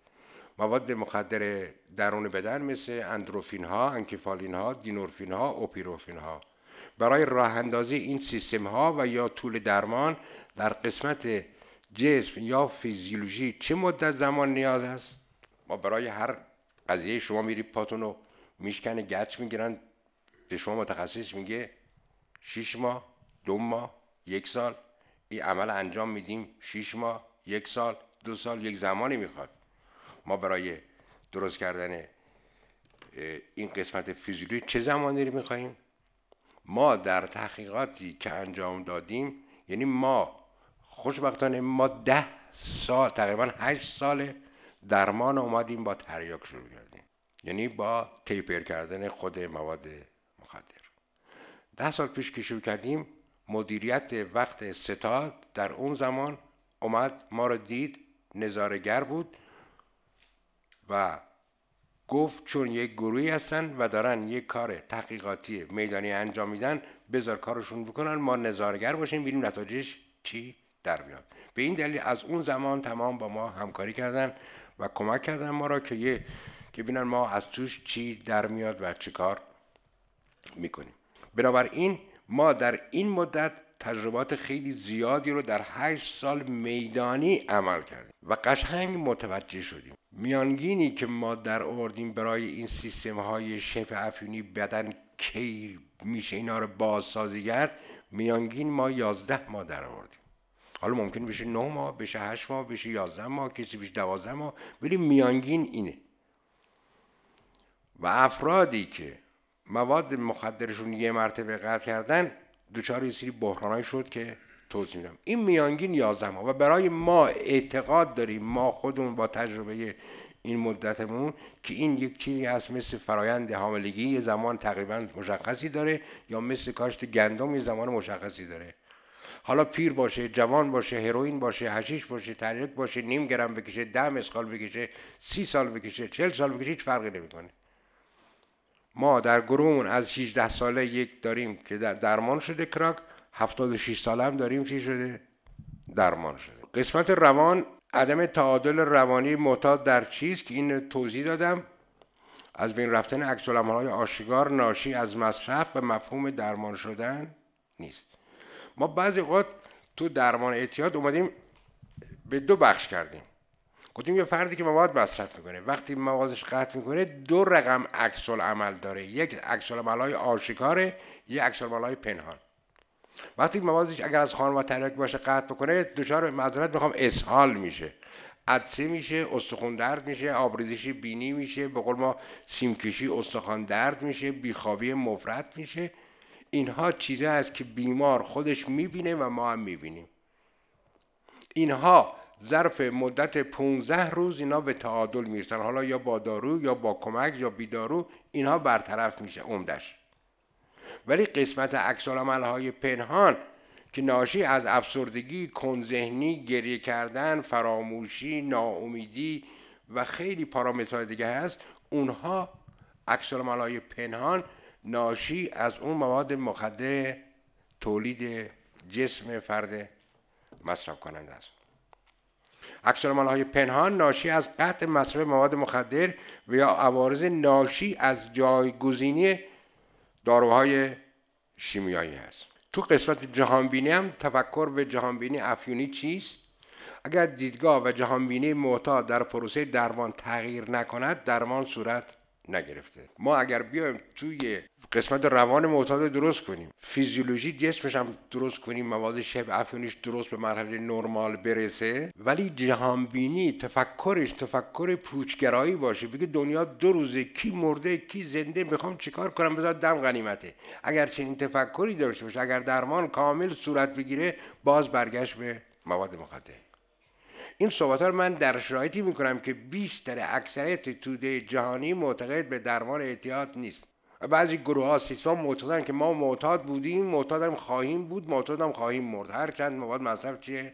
مواد مخدر درون بدن مثل اندروفین ها، انکفالین ها، دینورفین ها، اوپیروفین ها برای راه اندازی این سیستم ها و یا طول درمان در قسمت جسم یا فیزیولوژی چه مدت زمان نیاز است ما برای هر قضیه شما میری پاتون رو میشکنه گچ می‌گیرن به شما متخصص میگه شیش ماه دو ماه یک سال. این عمل انجام میدیم شیش ماه یک سال دو سال یک زمانی می‌خواد. ما برای درست کردن این قسمت فیزیولوژی چه زمانی رو می‌خواهیم؟ ما در تحقیقاتی که انجام دادیم یعنی ما خوشبختانه ما ده سال تقریبا هشت سال درمان اومدیم با تریاک شروع کردیم. یعنی با تیپر کردن خود مواد مخدر. ده سال پیش که شروع کردیم مدیریت وقت ستاد در اون زمان اومد ما رو دید نظارگر بود و گفت چون یک گروهی هستن و دارن یک کار تحقیقاتی میدانی انجام میدن بذار کارشون بکنن ما نظارگر باشیم ببینیم نتایجش چی در بیاد. به این دلیل از اون زمان تمام با ما همکاری کردن و کمک کردن ما را که یه که ببینن ما از توش چی در میاد و چه کار می‌کنیم. بنابراین ما در این مدت تجربات خیلی زیادی رو در هشت سال میدانی عمل کردیم و قشنگ متوجه شدیم. میانگینی که ما در آوردیم برای این سیستم های شف افیونی بدن کی میشه اینا رو بازسازی کرد میانگین ما یازده ماه در آوردیم. حالا ممکن بشه نه ماه بشه هشت ماه بشه یازده ماه کسی بشه دوازده ماه. ولی میانگین اینه. و افرادی که مواد مخدرشون یه مرتبه قطع کردن دوچار یه سری بحرانایی شد که توضیح میدم. این میانگین 11 ماه. و برای ما اعتقاد داریم ما خودمون با تجربه این مدتمون که این یک چیزی هست مثل فرایند حاملگی یه زمان تقریبا مشخصی داره یا مثل کاشت گندم یه زمان مشخصی داره. حالا پیر باشه جوان باشه هروئین باشه هشیش باشه تریک باشه نیم گرم بکشه ده مسقال بکشه سی سال بکشه چل سال بکشه هیچ فرقی نمی‌کنه. ما در گروهمون از 16 ساله یک داریم که درمان شده کراک 76 ساله هم داریم چی شده؟ درمان شده. قسمت روان عدم تعادل روانی معتاد در چیز که این توضیح دادم؟ از بین رفتن عکس های آشکار ناشی از مصرف و مفهوم درمان شدن نیست. ما بعضی وقت تو درمان اعتیاد اومدیم به دو بخش کردیم. گفتیم یه فردی که مواد مصرف می‌کنه. وقتی موادش قطع می‌کنه دو رقم عکس عمل داره. یک عکس های آشکاره یک عکس های پنهان. وقتی موادش اگر از خانم تریاک باشه قطع بکنه دچار معذرت می‌خوام اسهال میشه. عدسه میشه استخوان درد میشه آبریزش بینی میشه به قول ما سیمکشی استخوان درد میشه بیخوابی مفرد میشه. اینها چیزی هست که بیمار خودش می‌بینه و ما هم می‌بینیم. اینها ظرف مدت 15 روز اینا به تعادل می‌رسن. حالا یا با دارو یا با کمک یا بیدارو اینها برطرف میشه عمدش. ولی قسمت عکس های پنهان که ناشی از افسردگی، کنذهنی، گریه کردن، فراموشی، ناامیدی و خیلی پارامترهای دیگه هست اونها عکس های پنهان ناشی از اون مواد مخدر تولید جسم فرد مصرف کننده است. عکس های پنهان ناشی از قطع مصرف مواد مخدر و یا عوارض ناشی از جایگزینی داروهای شیمیایی است. تو قسمت جهانبینی هم تفکر و جهانبینی افیونی چیست؟ اگر دیدگاه و جهانبینی معتاد در پروسه درمان تغییر نکند درمان صورت نگرفته. ما اگر بیایم توی قسمت روان معتاد درست کنیم. فیزیولوژی جسمش هم درست کنیم مواد شبه افیونیش درست به مرحله نرمال برسه. ولی جهانبینی تفکرش تفکر پوچگرایی باشه. بگه دنیا دو روزه کی مرده کی زنده می‌خوام چیکار کنم؟ بذار دم غنیمته. اگر چنین تفکری داشته باشه اگر درمان کامل صورت بگیره باز برگشت به مواد مخدر. این صحبت رو من در شرایطی می‌کنم که بیشتر اکثریت توده جهانی معتقد به درمان اعتیاد نیست. بعضی گروه ها سیستم معتادن که ما معتاد بودیم معتادم خواهیم بود معتادم خواهیم مرد. هر چند مواد مصرف چیه؟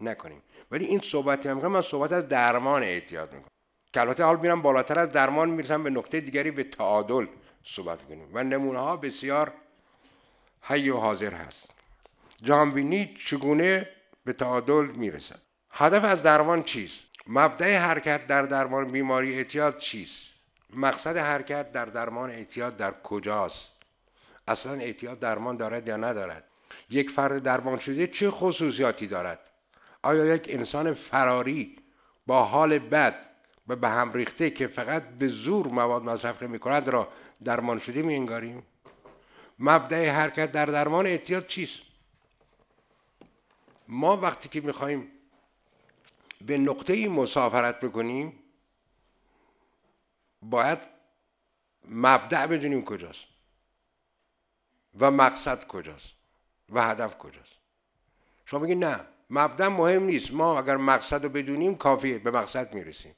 نکنیم. ولی این صحبتی هم من صحبت از درمان اعتیاد می‌کنم. که البته حال میرم بالاتر از درمان می‌رسم به نقطه دیگری به تعادل صحبت کنیم و نمونه ها بسیار حی و حاضر هست. جهانبینی چگونه به تعادل می‌رسد؟ هدف از درمان چیست؟ مبدع حرکت در درمان بیماری اعتیاد چیست؟ مقصد حرکت در درمان اعتیاد در کجاست؟ اصلا اعتیاد درمان دارد یا ندارد؟ یک فرد درمان شده چه خصوصیاتی دارد؟ آیا یک انسان فراری با حال بد و به هم ریخته که فقط به زور مواد مصرف نمی کند را درمان شده می انگاریم مبدع حرکت در درمان اعتیاد چیست؟ ما وقتی که می‌خواهیم به نقطه مسافرت بکنیم باید مبدع بدونیم کجاست و مقصد کجاست و هدف کجاست. شما بگید نه مبدع مهم نیست. ما اگر مقصد رو بدونیم کافیه به مقصد می‌رسیم.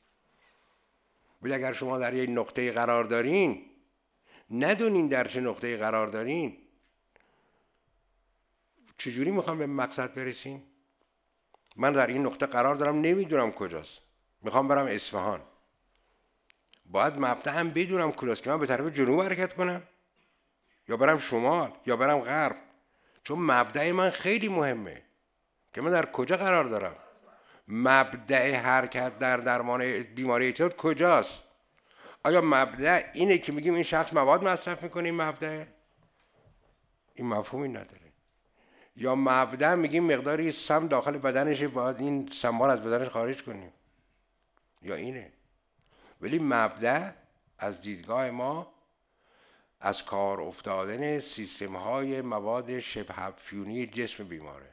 ولی اگر شما در یک نقطه قرار دارین ندونین در چه نقطه قرار دارین چجوری می‌خوام به مقصد برسیم؟ من در این نقطه قرار دارم نمی‌دونم کجاست. می‌خوام برم اصفهان. باید مبدع هم بدونم کجاست که من به طرف جنوب حرکت کنم. یا برم شمال یا برم غرب. چون مبدع من خیلی مهمه. که من در کجا قرار دارم؟ مبدع حرکت در درمان بیماری اعتیاد کجاست؟ آیا مبدع اینه که میگیم این شخص مواد مصرف می‌کنه این مبدع این مفهومی نداره. یا مبدع میگیم مقداری سم داخل بدنش باید این سمار از بدنش خارج کنیم. یا اینه. ولی مبدع از دیدگاه ما از کار افتادن سیستم های مواد شبه فیونی جسم بیماره.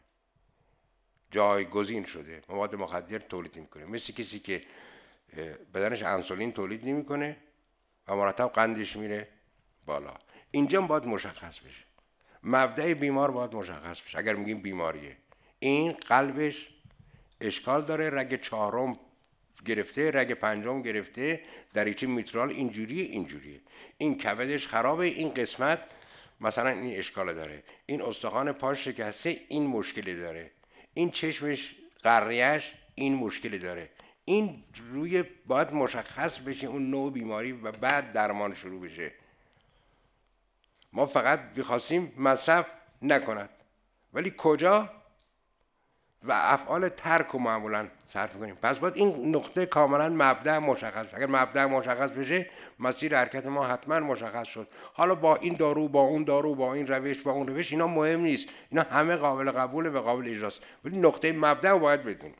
جایگزین شده. مواد مخدر تولید می‌کنه. مثل کسی که بدنش انسولین تولید نمی‌کنه و مرتب قندش میره بالا. اینجا باید مشخص بشه. مبدع بیمار باید مشخص بشه. اگر میگیم بیماریه. این قلبش اشکال داره. رگ چهارم گرفته رگ پنجم گرفته. دریچه میترال اینجوریه اینجوریه. این کبدش خرابه. این قسمت مثلا این اشکال داره. این استخوان پاش شکسته این مشکلی داره. این چشمش قریش این مشکلی داره. این روی باید مشخص بشه. اون نوع بیماری و بعد درمان شروع بشه. ما فقط می‌خواستیم مصرف نکند. ولی کجا؟ و افعال ترک رو معمولا صرف کنیم. پس باید این نقطه کاملا مبدع مشخص اگر مبدع مشخص بشه مسیر حرکت ما حتما مشخص شد. حالا با این دارو با اون دارو با این روش با اون روش اینا مهم نیست. اینا همه قابل قبول و قابل اجراست. ولی نقطه مبدع باید بدونیم.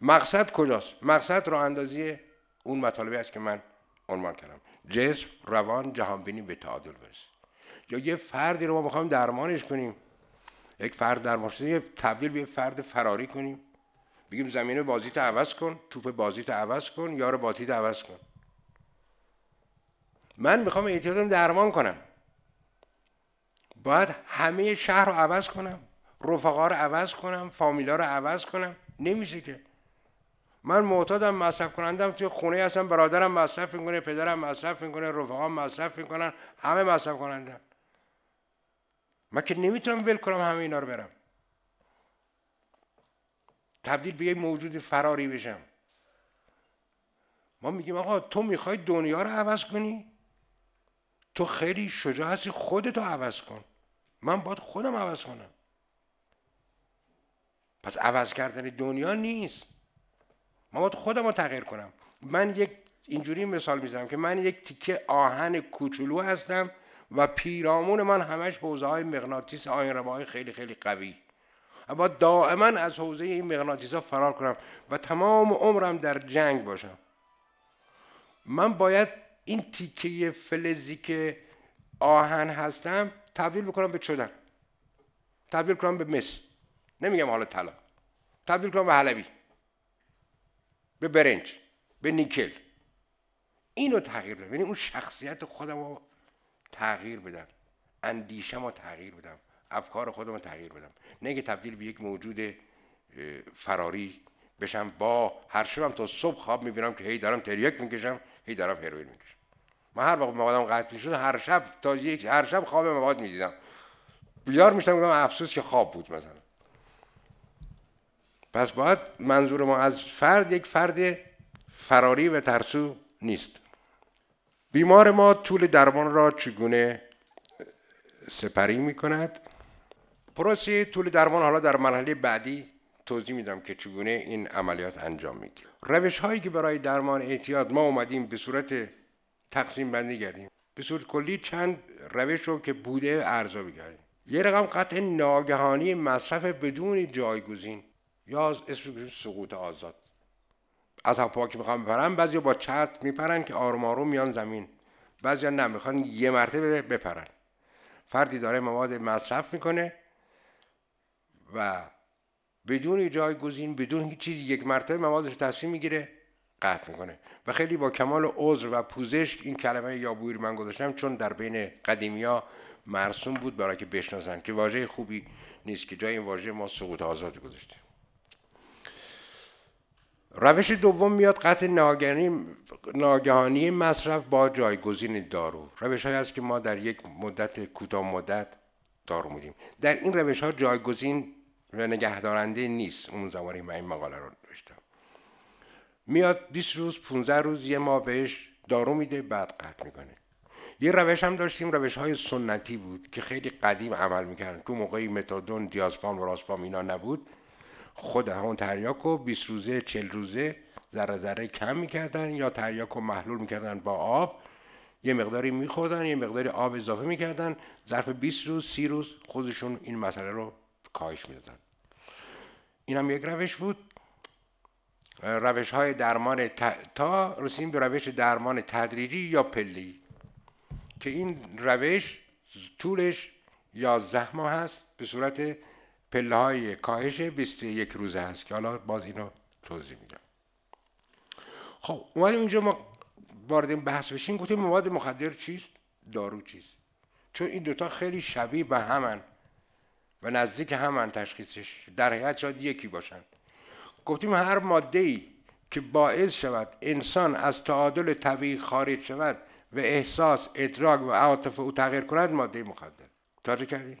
مقصد کجاست؟ مقصد رو اندازی اون مطالبی است که من عنوان کردم. جسم روان جهانبینی به تعادل برسه یا یه فردی رو ما می‌خوایم درمانش کنیم. یک فرد درمان شده تبدیل به یه فرد فراری کنیم. بگیم زمین بازیت عوض کن توپ بازیت عوض کن یار باتیت عوض کن. من می‌خوام اعتیادم درمان کنم. باید همه شهر رو عوض کنم رفقا رو عوض کنم فامیلا رو عوض کنم. نمیشه که. من معتادم مصرف کنندم توی خونه هستم برادرم مصرف می‌کنه پدرم مصرف می‌کنه رفقام مصرف می‌کنن همه مصرف کنندن من که نمی‌تونم ول کنم همه اینا رو برم. تبدیل به یک موجود فراری بشم. ما میگیم آقا تو می‌خوای دنیا رو عوض کنی؟ تو خیلی شجاع هستی خودتو عوض کن. من باید خودم عوض کنم. پس عوض کردن دنیا نیست. من باید خودم رو تغییر کنم. من یک اینجوری مثال می‌زنم که من یک تیکه آهن کوچولو هستم. و پیرامون من همش حوزه های مغناطیس آین خیلی خیلی قوی. اما دائما از حوزه این مغناطیس ها فرار کنم و تمام عمرم در جنگ باشم. من باید این تیکه فلزی که آهن هستم تبدیل بکنم به چدن تبدیل کنم به مس. نمیگم حالا طلا. تبدیل کنم به حلبی. به برنج. به نیکل. اینو تغییر بدم. یعنی اون شخصیت خودم تغییر بدم. اندیشم رو تغییر بدم. افکار خودم رو تغییر بدم. نه که تبدیل به یک موجود فراری بشم. با هر شبم تا صبح خواب می‌بینم که هی دارم تریاک می‌کشم هی دارم هروئین می‌کشم. من هر وقت موادم قطع می‌شد هر شب تا یک هر شب خواب مواد می‌دیدم. بیدار میشتم گفتم افسوس که خواب بود مثلا. پس باید منظور ما از فرد یک فرد فراری و ترسو نیست. بیمار ما طول درمان را چگونه سپری می کند پروسه طول درمان حالا در مرحله بعدی توضیح میدم که چگونه این عملیات انجام می‌گیره روش هایی که برای درمان اعتیاد ما اومدیم به صورت تقسیم بندی کردیم. به صورت کلی چند روش رو که بوده ارزیابی کردیم یه رقم قطع ناگهانی مصرف بدون جایگزین یا اسم سقوط آزاد. از هوا که می‌خوام بپرن بعضی با چت میپرن که آروم آروم میان زمین. بعضی نه می‌خوان یه مرتبه بپرن. فردی داره مواد مصرف می‌کنه و بدون جایگزین بدون هیچ چیزی یک مرتبه موادش تصمیم می‌گیره قطع می‌کنه. و خیلی با کمال عذر و پوزش این کلمه یابویی من گذاشتم چون در بین قدیمی مرسوم بود برای که بشناسن که واژه خوبی نیست که جای این واژه ما سقوط آزاد گذاشتیم روش دوم میاد قطع ناگهانی مصرف با جایگزین دارو. روش های هست که ما در یک مدت کوتاه مدت دارو میدیم. در این روش ها جایگزین و نگهدارنده نیست. اون زمانی من این مقاله رو نوشتم. میاد 20 روز 15 روز یه ماه بهش دارو میده بعد قطع می‌کنه. یه روش هم داشتیم روش های سنتی بود که خیلی قدیم عمل می‌کردن. که موقعی متادون دیازپام و راسپام اینا نبود. خود همون تریاک رو 20 روزه 40 روزه ذره ذره کم می‌کردن یا تریاک رو محلول می‌کردن با آب. یه مقداری میخوردن یه مقداری آب اضافه می‌کردن. ظرف 20 روز 30 روز خودشون این مسئله رو کاهش می‌دادن. این هم یک روش بود. روش های درمان تا رسیم به روش درمان تدریجی یا پلی که این روش طولش یازده ماه هست. به صورت پله های کاهش 21 روزه هست که حالا باز اینو توضیح میدم. خب اومدیم اینجا ما وارد بحث بشیم گفتیم مواد مخدر چیست؟ دارو چیست؟ چون این دوتا خیلی شبیه به همن و نزدیک همان تشخیصش در حقیقت شاید یکی باشند گفتیم هر ماده ای که باعث شود انسان از تعادل طبیعی خارج شود و احساس ادراک و عاطفه او تغییر کند ماده مخدر. توجه کردیم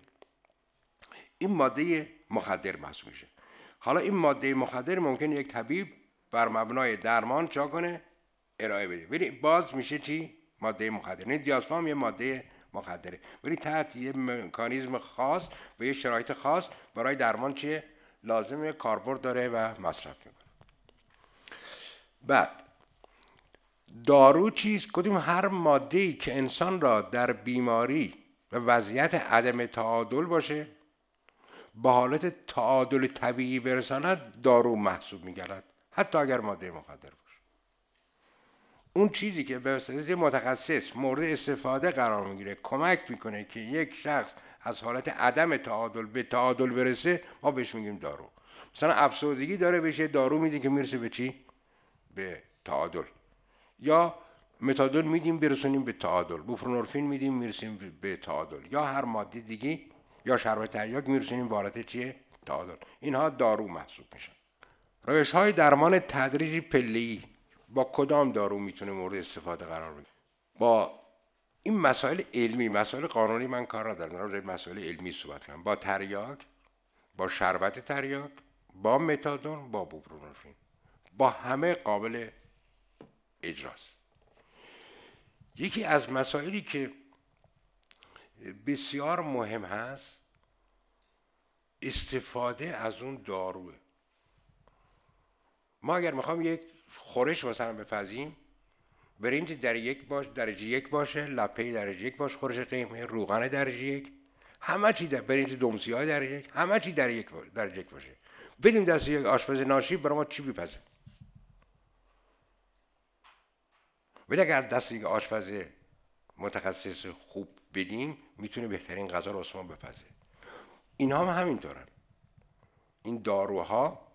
این ماده مخدر محسوب میشه. حالا این ماده مخدر ممکن یک طبیب بر مبنای درمان چا کنه؟ ارائه بده. ولی باز میشه چی؟ ماده مخدر. این یعنی دیازپام یه ماده مخدره. ولی تحت یه مکانیزم خاص و یه شرایط خاص برای درمان چیه؟ لازم کاربرد داره و مصرف می‌کنه. بعد دارو چیست؟ گفتیم هر ماده ای که انسان را در بیماری و وضعیت عدم تعادل باشه با حالت تعادل طبیعی برساند دارو محسوب میگردد. حتی اگر ماده مخدر اون چیزی که به واسطه متخصص مورد استفاده قرار می‌گیره کمک می‌کنه که یک شخص از حالت عدم تعادل به تعادل برسه ما بهش میگیم دارو. مثلا افسردگی داره بشه دارو میده که می‌رسه به چی؟ به تعادل. یا متادون میدیم برسونیم به تعادل. بوفرونورفین میدیم می‌رسیم به تعادل. یا هر ماده دیگه یا شربت تریاک میرسونیم به حالت چیه؟ تعادل اینها دارو محسوب میشن. روش های درمان تدریجی پله‌ای. با کدام دارو می‌تونه مورد استفاده قرار بگیره با این مسائل علمی مسائل قانونی من کار ندارم. راجع مسائل علمی صحبت کنم. با تریاک با شربت تریاک با متادون با بوپرونورفین با همه قابل اجراست. یکی از مسائلی که بسیار مهم هست. استفاده از اون داروه. ما اگر می‌خوام یک خورش مثلا بپزیم برنج در یک باش درجه یک باشه لپه درجه یک باش خورش قیمه روغن درجه یک. همه چی در برنج دمسی های درجه یک همه چی در یک درجه یک باشه. بدیم دست یک آشپز ناشی برای ما چی بپزه ولی اگر دست یک آشپز متخصص خوب بدیم می‌تونه بهترین غذا رو ما بپزه. اینها هم همینطورن. این داروها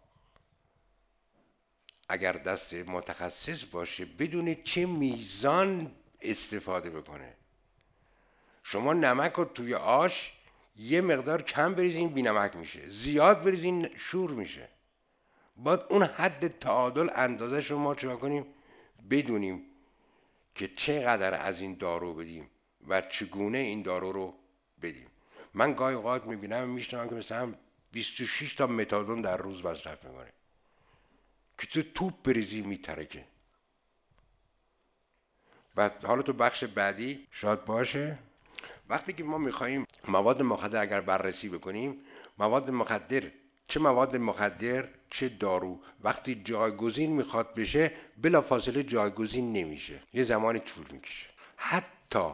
اگر دست متخصص باشه بدون چه میزان استفاده بکنه. شما نمک رو توی آش یه مقدار کم بریزین بی نمک میشه. زیاد بریزین شور میشه. باید اون حد تعادل اندازه شما چه کنیم؟ بدونیم که چقدر از این دارو بدیم. و چگونه این دارو رو بدیم. من گاهی اوقات می‌بینم میشنم که مثلا 26 تا متادون در روز مصرف می‌کنه. که تو توپ بریزی میترکه. و حالا تو بخش بعدی شاد باشه. وقتی که ما میخواییم مواد مخدر اگر بررسی بکنیم مواد مخدر چه مواد مخدر چه دارو وقتی جایگزین می‌خواد بشه بلا فاصله جایگزین نمیشه. یه زمانی طول می‌کشه. حتی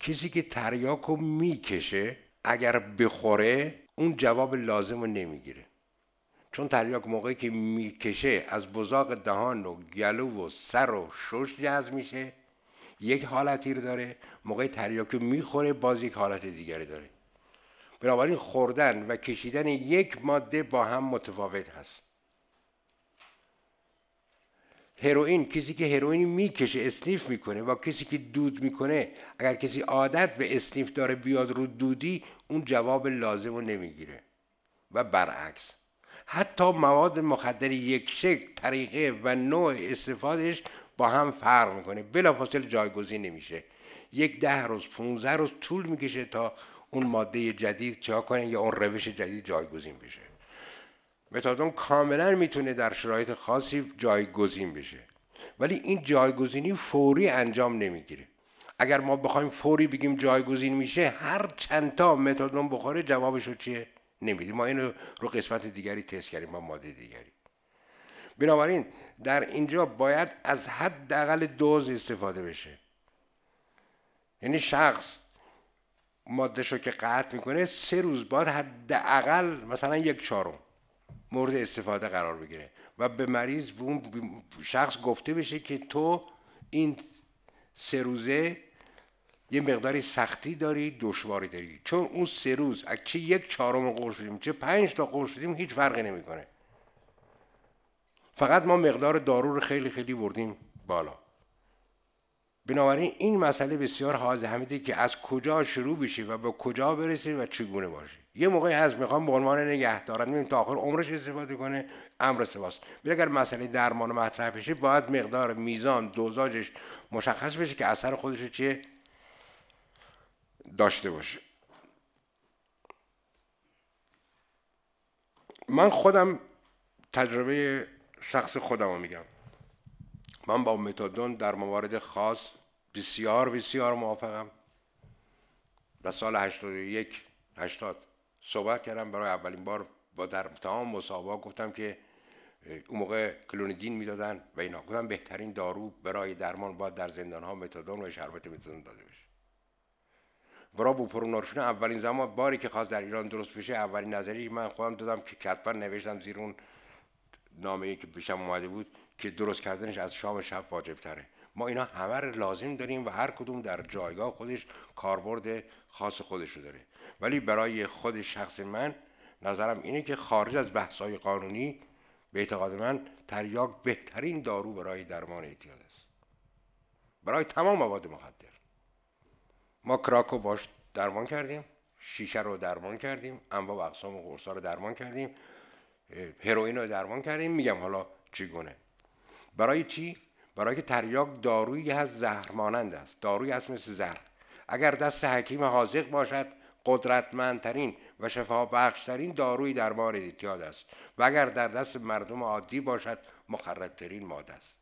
کسی که تریاک رو می‌کشه اگر بخوره اون جواب لازم رو نمی‌گیره. چون تریاک موقعی که می‌کشه از بزاق دهان و گلو و سر و شش جذب میشه. یک حالتی رو داره موقع تریاک می‌خوره باز یک حالت دیگری داره. بنابراین خوردن و کشیدن یک ماده با هم متفاوت هست. هروئین کسی که هروئین می‌کشه اسنیف می‌کنه و کسی که دود می‌کنه اگر کسی عادت به اسنیف داره بیاد رو دودی اون جواب لازم رو نمی‌گیره و برعکس. حتی مواد مخدر یک شکل طریقه و نوع استفادهش با هم فرق می‌کنه. بلافاصله جایگزین نمیشه. یک ده روز 15 روز طول می‌کشه تا اون ماده جدید چه کنه یا اون روش جدید جایگزین بشه. متادون کاملا می‌تونه در شرایط خاصی جایگزین بشه. ولی این جایگزینی فوری انجام نمی‌گیره. اگر ما بخوایم فوری بگیم جایگزین میشه هر چند تا متادون بخوره جوابش چیه؟ نمیدیم. ما اینو رو قسمت دیگری تست کردیم با ماده دیگری. بنابراین در اینجا باید از حداقل دوز استفاده بشه. یعنی شخص ماده که قطع می‌کنه سه روز بعد حداقل مثلا یک چهارم. مورد استفاده قرار بگیره و به مریض به شخص گفته بشه که تو این سه روزه یه مقداری سختی داری دشواری داری. چون اون سه روز چه یک چهارم قرص بدیم چه پنج تا قرص بدیم هیچ فرقی نمی‌کنه. فقط ما مقدار دارو رو خیلی خیلی بردیم بالا. بنابراین این مسئله بسیار حاضر همیده که از کجا شروع بشه و به کجا برسه و چگونه باشه یه موقعی هست می‌خوام به عنوان نگه دارن تا آخر عمرش استفاده کنه امر ولی اگر مسئله درمان مطرح بشه باید مقدار میزان دوزاجش مشخص بشه که اثر خودش چیه داشته باشه. من خودم تجربه شخص خودم رو میگم. من با متادون در موارد خاص بسیار بسیار موافقم. در سال 81 80 صحبت کردم برای اولین بار با در تمام مسابقات گفتم که اون موقع کلونیدین می‌دادن و اینا. گفتم بهترین دارو برای درمان باید در زندان ها متادون و شربت متادون داده بشه. برای بوپرونورفین اولین زمان باری که خواست در ایران درست بشه اولین نظری من خودم دادم که کتبا نوشتم زیر اون نامه که پیشم اومده بود که درست کردنش از شام شب واجب تره ما اینا همه رو لازم داریم و هر کدوم در جایگاه خودش کاربرد خاص خودش رو داره. ولی برای خود شخص من نظرم اینه که خارج از بحث‌های قانونی به اعتقاد من تریاک بهترین دارو برای درمان اعتیاد است. برای تمام مواد مخدر. ما کراکو باش درمان کردیم شیشه رو درمان کردیم انواع و اقسام قرصا رو درمان کردیم هروئین رو درمان کردیم میگم حالا چگونه. برای چی؟ برای که تریاک دارویی هست زهرمانند است. دارویی هست مثل زهر. اگر دست حکیم حاضق باشد قدرتمندترین و شفا بخشترین داروی درمان اعتیاد است. و اگر در دست مردم عادی باشد مخربترین ماده است.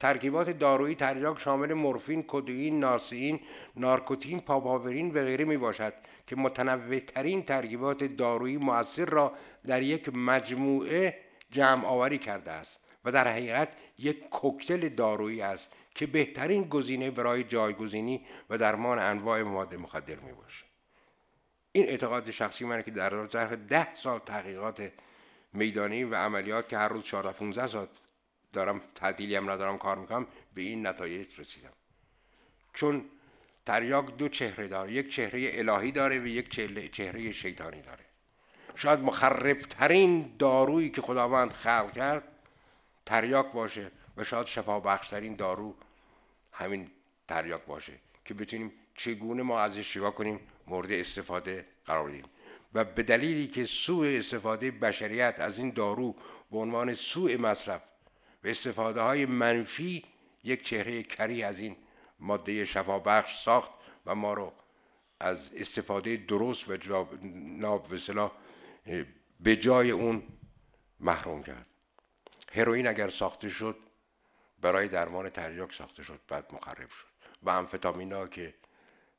ترکیبات دارویی تریاک شامل مورفین، کدوئین، ناسئین، نارکوتین، پاپاورین و غیره می باشد که متنوع ترین ترکیبات دارویی مؤثر را در یک مجموعه جمع آوری کرده است. و در حقیقت یک کوکتل دارویی است که بهترین گزینه برای جایگزینی و درمان انواع مواد مخدر می باشد. این اعتقاد شخصی منه که در ظرف ده سال تحقیقات میدانی و عملیات که هر روز 14 15 ساعت دارم تعطیلی هم ندارم کار می‌کنم به این نتایج رسیدم چون تریاک دو چهره داره یک چهره الهی داره و یک چهره شیطانی داره شاید مخربترین دارویی که خداوند خلق کرد تریاک باشه و شاید شفا بخشترین دارو همین تریاک باشه که بتونیم چگونه ما ازش چیکار کنیم مورد استفاده قرار بدیم. و به دلیلی که سوء استفاده بشریت از این دارو به عنوان سوء مصرف و استفاده های منفی یک چهره کری از این ماده شفابخش ساخت و ما رو از استفاده درست و ناب به جای اون محروم کرد. هروئین اگر ساخته شد برای درمان تریاک ساخته شد بعد مخرب شد. و امفتامین که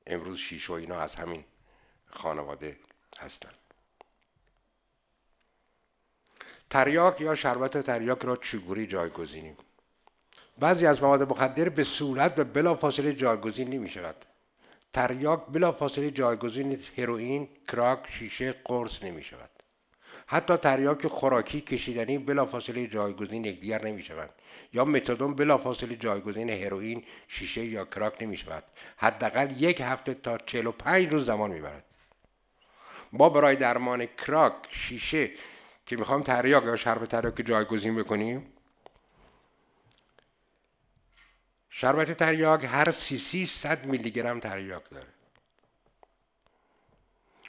امروز شیش و اینا از همین خانواده هستند تریاک یا شربت تریاک را چگونه جایگزینیم؟ بعضی از مواد مخدر به صورت و بلا فاصله جایگزین نمی شود تریاک بلا فاصله جایگزین هروئین کراک شیشه قرص نمی شود حتی تریاک خوراکی کشیدنی بلافاصله جایگزین یکدیگر نمی شوند یا متادون بلافاصله جایگزین هروئین شیشه یا کراک نمی شود حداقل یک هفته تا 45 روز زمان می‌برد. ما برای درمان کراک شیشه که می‌خوام تریاک یا شرب تریاک جایگزین بکنیم شربت تریاک هر سی سی 100 میلی گرم تریاک داره.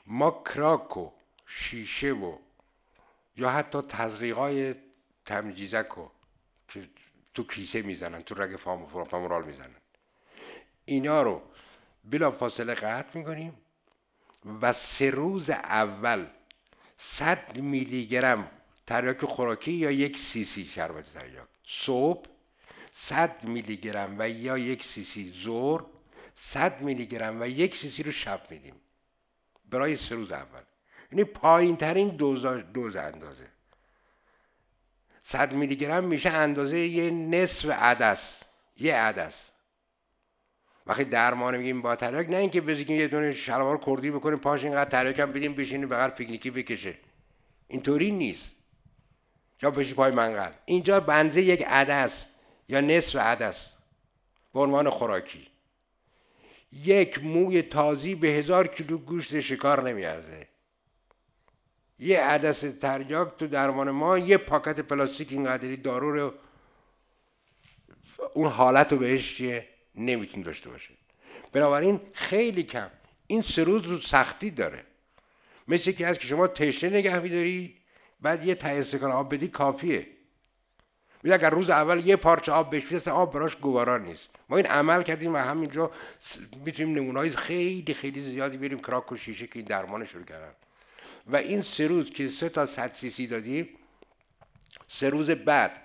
ما کراک و شیشه و یا حتی تزریقای تمجیزک رو که تو کیسه می‌زنن تو رگ فامورال می‌زنن. اینا رو بلا فاصله قطع می‌کنیم و سه روز اول 100 میلی گرم تریاک خوراکی یا یک سی سی شربت تریاک. صبح 100 میلی گرم و یا یک سی سی زور 100 میلی گرم و یک سی سی رو شب میدیم. برای سه روز اول. یعنی پایین ترین دوز, دوز اندازه 100 میلی گرم میشه اندازه یه نصف عدس. یه عدس. وقتی درمان میگیم با تریاک نه اینکه بزنیم یه دونه شلوار کردی بکنیم پاش اینقدر تریاک هم بدیم بشینیم بغل پیکنیکی بکشه. اینطوری نیست. یا بشی پای منقل. اینجا بنزه یک عدس یا نصف عدس. به عنوان خوراکی. یک موی تازی به هزار کیلو گوشت شکار نمیارزه. یه عدس تریاک تو درمان ما یه پاکت پلاستیک اینقدری دارو رو اون حالت رو بهش چیه نمیتون داشته باشه. بنابراین خیلی کم. این سه روز رو سختی داره. مثل که از که شما تشنه نگه میداری بعد یه ته استکان آب بدی کافیه. میگه اگر روز اول یه پارچ آب بهش آب براش گوارا نیست. ما این عمل کردیم و همینجا می‌تونیم نمونه‌های خیلی خیلی زیادی بریم کراک و شیشه که این درمان شروع کردن. و این سه روز که سه تا صد سی سی دادیم سه روز بعد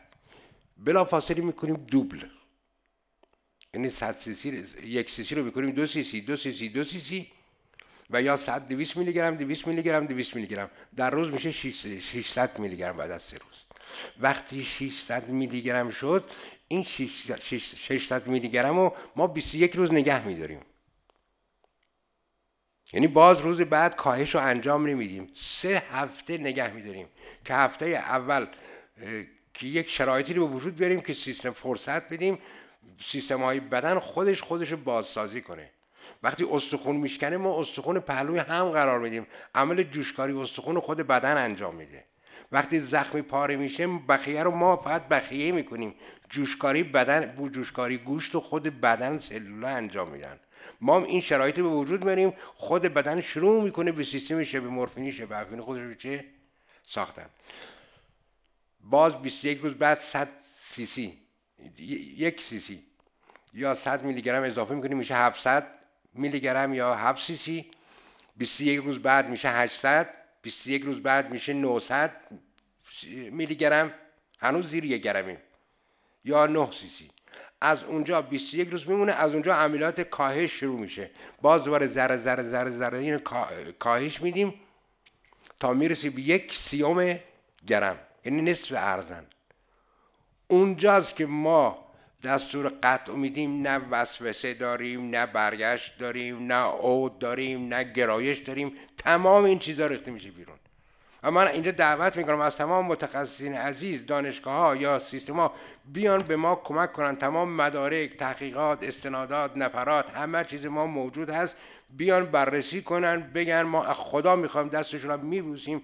بلافاصله می‌کنیم دوبل. یعنی صد سی سی یک سی سی رو می‌کنیم دو سی سی دو سی سی دو سی سی و یا 100 200 میلی گرم 200 میلی گرم 200 میلی گرم در روز میشه 600 میلی گرم بعد از سه روز. وقتی 600 میلی گرم شد این 600 میلی گرم رو ما 21 روز نگه میداریم. یعنی باز روز بعد کاهش رو انجام نمیدیم. سه هفته نگه میداریم که هفته اول که یک شرایطی رو به وجود بیاریم که سیستم فرصت بدیم سیستم های بدن خودش خودش رو بازسازی کنه. وقتی استخون میشکنه ما استخون پهلوی هم قرار میدیم. عمل جوشکاری استخون خود بدن انجام میده. وقتی زخمی پاره میشه بخیه رو ما فقط بخیه می‌کنیم. جوشکاری بدن جوشکاری گوشت و خود بدن سلوله انجام میدن. ما این شرایط به وجود میاریم خود بدن شروع می‌کنه به سیستم شبه مورفینی شبه افینی خودش رو چه؟ ساختن. باز 21 روز بعد 100 سی سی. یک سی سی. یا 100 میلی گرم اضافه می‌کنیم میشه 700 میلی گرم یا 7 سی سی. 21 روز بعد میشه 800 21 روز بعد میشه 900 میلی گرم هنوز زیر یک گرمیم. یا 9 سی سی. از اونجا 21 روز میمونه از اونجا عملیات کاهش شروع میشه. باز دوباره ذره ذره ذره ذره این کاهش میدیم تا می‌رسی به یک سیوم گرم یعنی نصف ارزن. اونجاست که ما دستور قطع میدیم نه وسوسه داریم نه برگشت داریم نه عود داریم نه گرایش داریم تمام این چیزا ریخته میشه بیرون. و من اینجا دعوت می‌کنم از تمام متخصصین عزیز دانشگاه ها یا سیستم بیان به ما کمک کنن. تمام مدارک تحقیقات استنادات نفرات همه چیز ما موجود هست. بیان بررسی کنن بگن ما خدا می‌خوایم دستشون رو میبوسیم.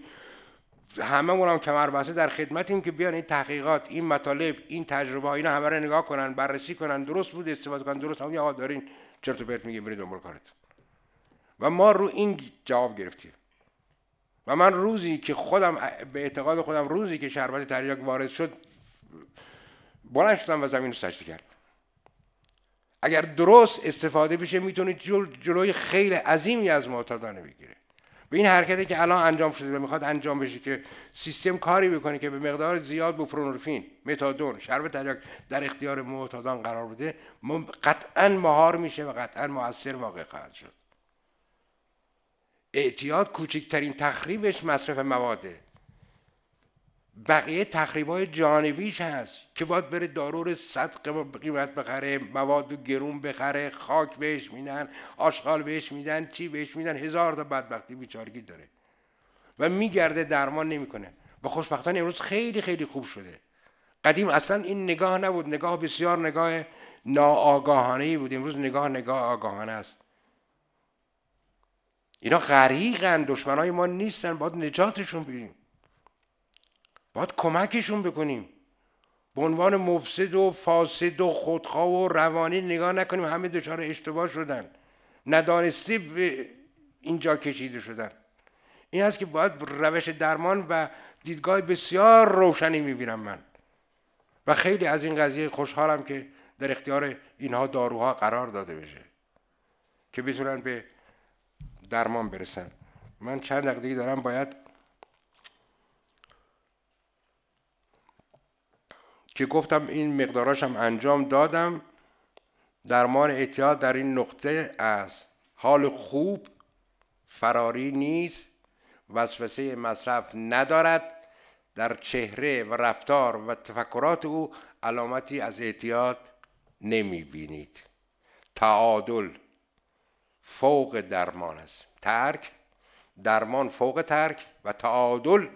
همه هم کمر بسته در خدمتیم که بیان این تحقیقات این مطالب این تجربه ها اینا همه رو نگاه کنن بررسی کنن. درست بود استفاده کنن. درست هم یا دارین چرت و پرت میگه برید دنبال کارت و ما رو این جواب گرفتیم. و من روزی که خودم به اعتقاد خودم روزی که شربت تریاک وارد شد بلند شدم و زمین رو سجده کردم. اگر درست استفاده بشه می‌تونه جلوی خیلی عظیمی از معتادانه بگیره به این حرکتی که الان انجام شده و می‌خواد انجام بشه که سیستم کاری بکنه که به مقدار زیاد بوفرونورفین متادون شرب تریاک در اختیار معتادان قرار بده قطعا مهار میشه و قطعا موثر واقع خواهد شد. اعتیاد کوچکترین تخریبش مصرف مواده. بقیه های جانبیش هست که باید بره دارور صد قیمت بخره مواد گرون بخره خاک بهش میدن آشغال بهش میدن چی بهش میدن هزار تا بدبختی بیچارگی داره. و میگرده درمان نمی‌کنه. و خوشبختانه امروز خیلی خیلی خوب شده. قدیم اصلا این نگاه نبود. نگاه بسیار نگاه ناآگاهانه ای بود. امروز نگاه نگاه آگاهانه است. اینا غریقن دشمنای ما نیستن باید نجاتشون بدیم. باید کمکشون بکنیم. به عنوان مفسد و فاسد و خودخواه و روانی نگاه نکنیم همه دچار اشتباه شدن. ندانستی به اینجا کشیده شدن. این هست که باید روش درمان و دیدگاه بسیار روشنی می‌بینم من. و خیلی از این قضیه خوشحالم که در اختیار اینها داروها قرار داده بشه. که بتونن به درمان برسن. من چند دقیقه دارم باید که گفتم این مقداراش هم انجام دادم. درمان اعتیاد در این نقطه از حال خوب فراری نیست وسوسه مصرف ندارد. در چهره و رفتار و تفکرات او علامتی از اعتیاد نمی بینید تعادل فوق درمان است. ترک درمان فوق ترک و تعادل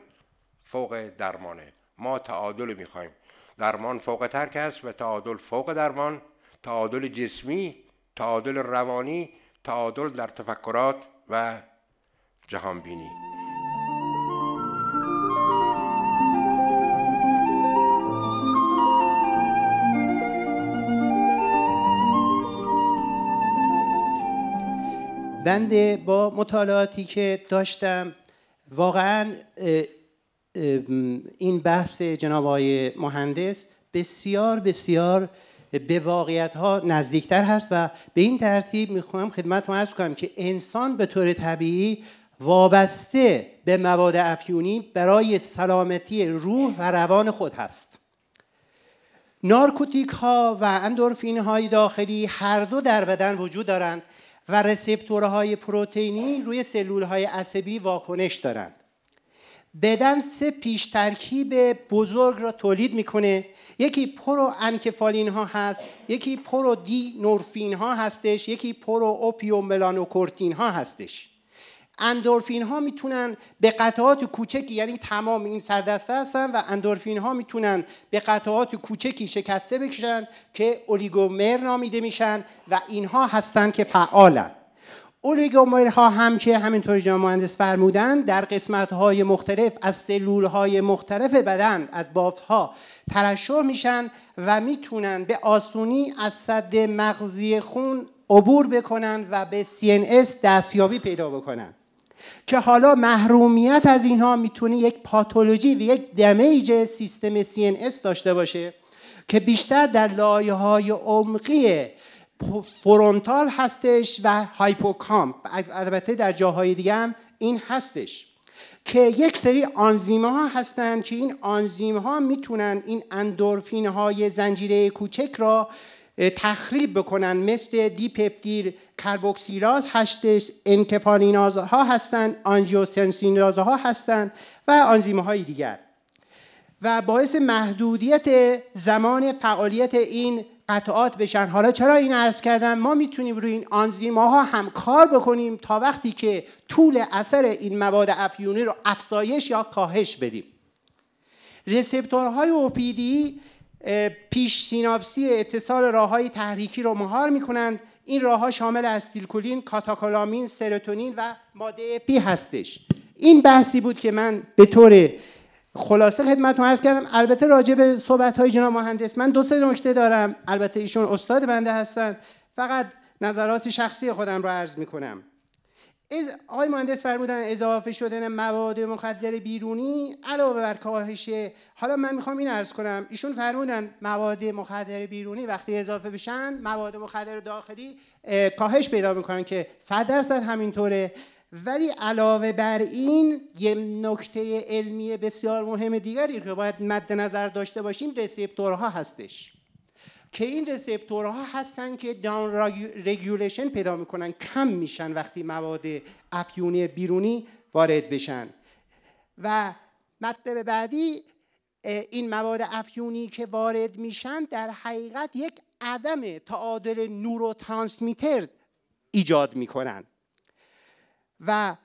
فوق درمانه ما تعادل می‌خوایم. درمان فوق ترک است و تعادل فوق درمان. تعادل جسمی تعادل روانی تعادل در تفکرات و جهانبینی. بنده با مطالعاتی که داشتم. واقعا این بحث جناب آقای مهندس بسیار بسیار به واقعیت ها نزدیکتر هست و به این ترتیب می‌خوام خدمت ارز کنم که انسان به طور طبیعی وابسته به مواد افیونی برای سلامتی روح و روان خود هست. نارکوتیک ها و اندورفین های داخلی هر دو در بدن وجود دارند و receptor های پروتئینی روی سلول های عصبی واکنش دارند. بدن سه پیش ترکیب بزرگ را تولید می‌کنه. یکی proenkephalin ها هست یکی prodynorphin ها هستش یکی proopiomelanocortin ها هستش. اندورفین ها می‌تونن به قطعات کوچکی یعنی تمام این سردسته هستن و اندورفین ها می‌تونن به قطعات کوچکی شکسته بشن که اولیگومر نامیده میشن و اینها هستن که فعالن. اولیگومرها هم که همینطور جناب مهندس فرمودن در قسمت های مختلف از سلول های مختلف بدن از بافت ها ترشح میشن و می‌تونن به آسونی از صد مغزی خون عبور بکنن و به CNS دستیابی پیدا بکنن. که حالا محرومیت از اینها می‌تونه یک پاتولوژی و یک دمیج سیستم CNS داشته باشه که بیشتر در لایه های عمقی frontal هستش و هایپوکامپ. البته در جاهای دیگه هم این هستش که یک سری آنزیم ها هستن که این آنزیم ها می‌تونن این اندورفین های زنجیره کوچک را تخریب بکنن. مثل dipeptidyl carboxylase هستش enkephalinase ها هستن angiotensinase ها هستن و آنزیم های دیگر. و باعث محدودیت زمان فعالیت این قطعات بشن. حالا چرا این عرض کردم؟ ما می‌تونیم روی این آنزیما ها هم کار بکنیم تا وقتی که طول اثر این مواد افیونی رو افزایش یا کاهش بدیم. receptor های اوپیوئیدی پیش سیناپسی اتصال راه های تحریکی رو مهار می‌کنند. این راه ها شامل استیلکولین، کاتاکولامین، سروتونین و ماده پی هستش. این بحثی بود که من به طور خلاصه خدمتتون عرض کردم. البته راجع به صحبت های جناب مهندس من دو سه نکته دارم. البته ایشون استاد بنده هستن. فقط نظرات شخصی خودم رو عرض می‌کنم آقای مهندس فرمودن اضافه شدن مواد مخدر بیرونی علاوه بر کاهش حالا من می‌خوام این عرض کنم. ایشون فرمودن مواد مخدر بیرونی وقتی اضافه بشن مواد مخدر داخلی کاهش پیدا می‌کنن که صد درصد همینطوره. ولی علاوه بر این یه نکته علمی بسیار مهم دیگری که باید مد نظر داشته باشیم رسپتورها هستش. که این رسپتورها هستن که down regulation پیدا می‌کنن کم میشن وقتی مواد افیونی بیرونی وارد بشن. و مطلب بعدی این مواد افیونی که وارد میشن در حقیقت یک عدم تعادل نوروترانسمیتر ایجاد می‌کنن. و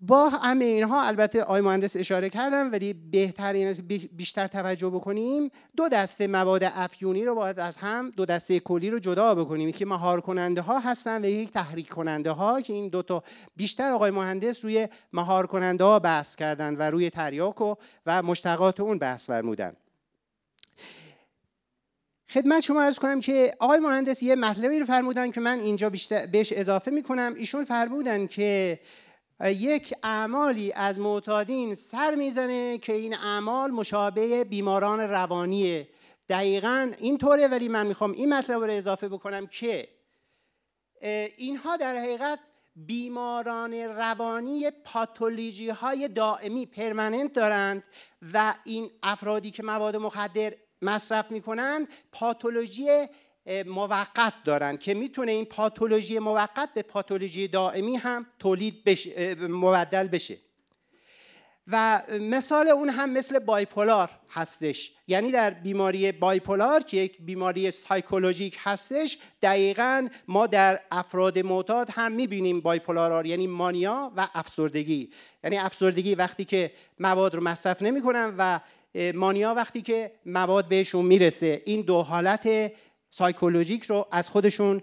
با همه اینها البته آقای مهندس اشاره کردم ولی بهترین بیشتر توجه بکنیم دو دسته مواد افیونی رو باید از هم دو دسته کلی رو جدا بکنیم. که مهار کننده ها هستن و یک تحریک کننده ها که این دوتا بیشتر آقای مهندس روی مهار کننده ها بحث کردن و روی تریاک و, و مشتقات اون بحث فرمودن. خدمت شما ارز کنم که آقای مهندس یه مطلبی رو فرمودن که من اینجا بیشتر بهش اضافه می‌کنم. ایشون فرمودن که یک اعمالی از معتادین سر می‌زنه که این اعمال مشابه بیماران روانیه. دقیقا اینطوره ولی من می‌خوام این مطلب رو اضافه بکنم که اینها در حقیقت بیماران روانی پاتولوژی های دائمی پرمننت دارند و این افرادی که مواد مخدر مصرف می‌کنن پاتولوژی موقت دارن که می‌تونه این پاتولوژی موقت به پاتولوژی دائمی هم تولید بشه مبدل بشه. و مثال اون هم مثل بایپولار هستش. یعنی در بیماری بایپولار که یک بیماری سایکولوژیک هستش دقیقا ما در افراد معتاد هم می‌بینیم بایپولار یعنی مانیا و افسردگی. یعنی افسردگی وقتی که مواد رو مصرف نمی‌کنن و مانیا وقتی که مواد بهشون می‌رسه. این دو حالت سایکولوژیک رو از خودشون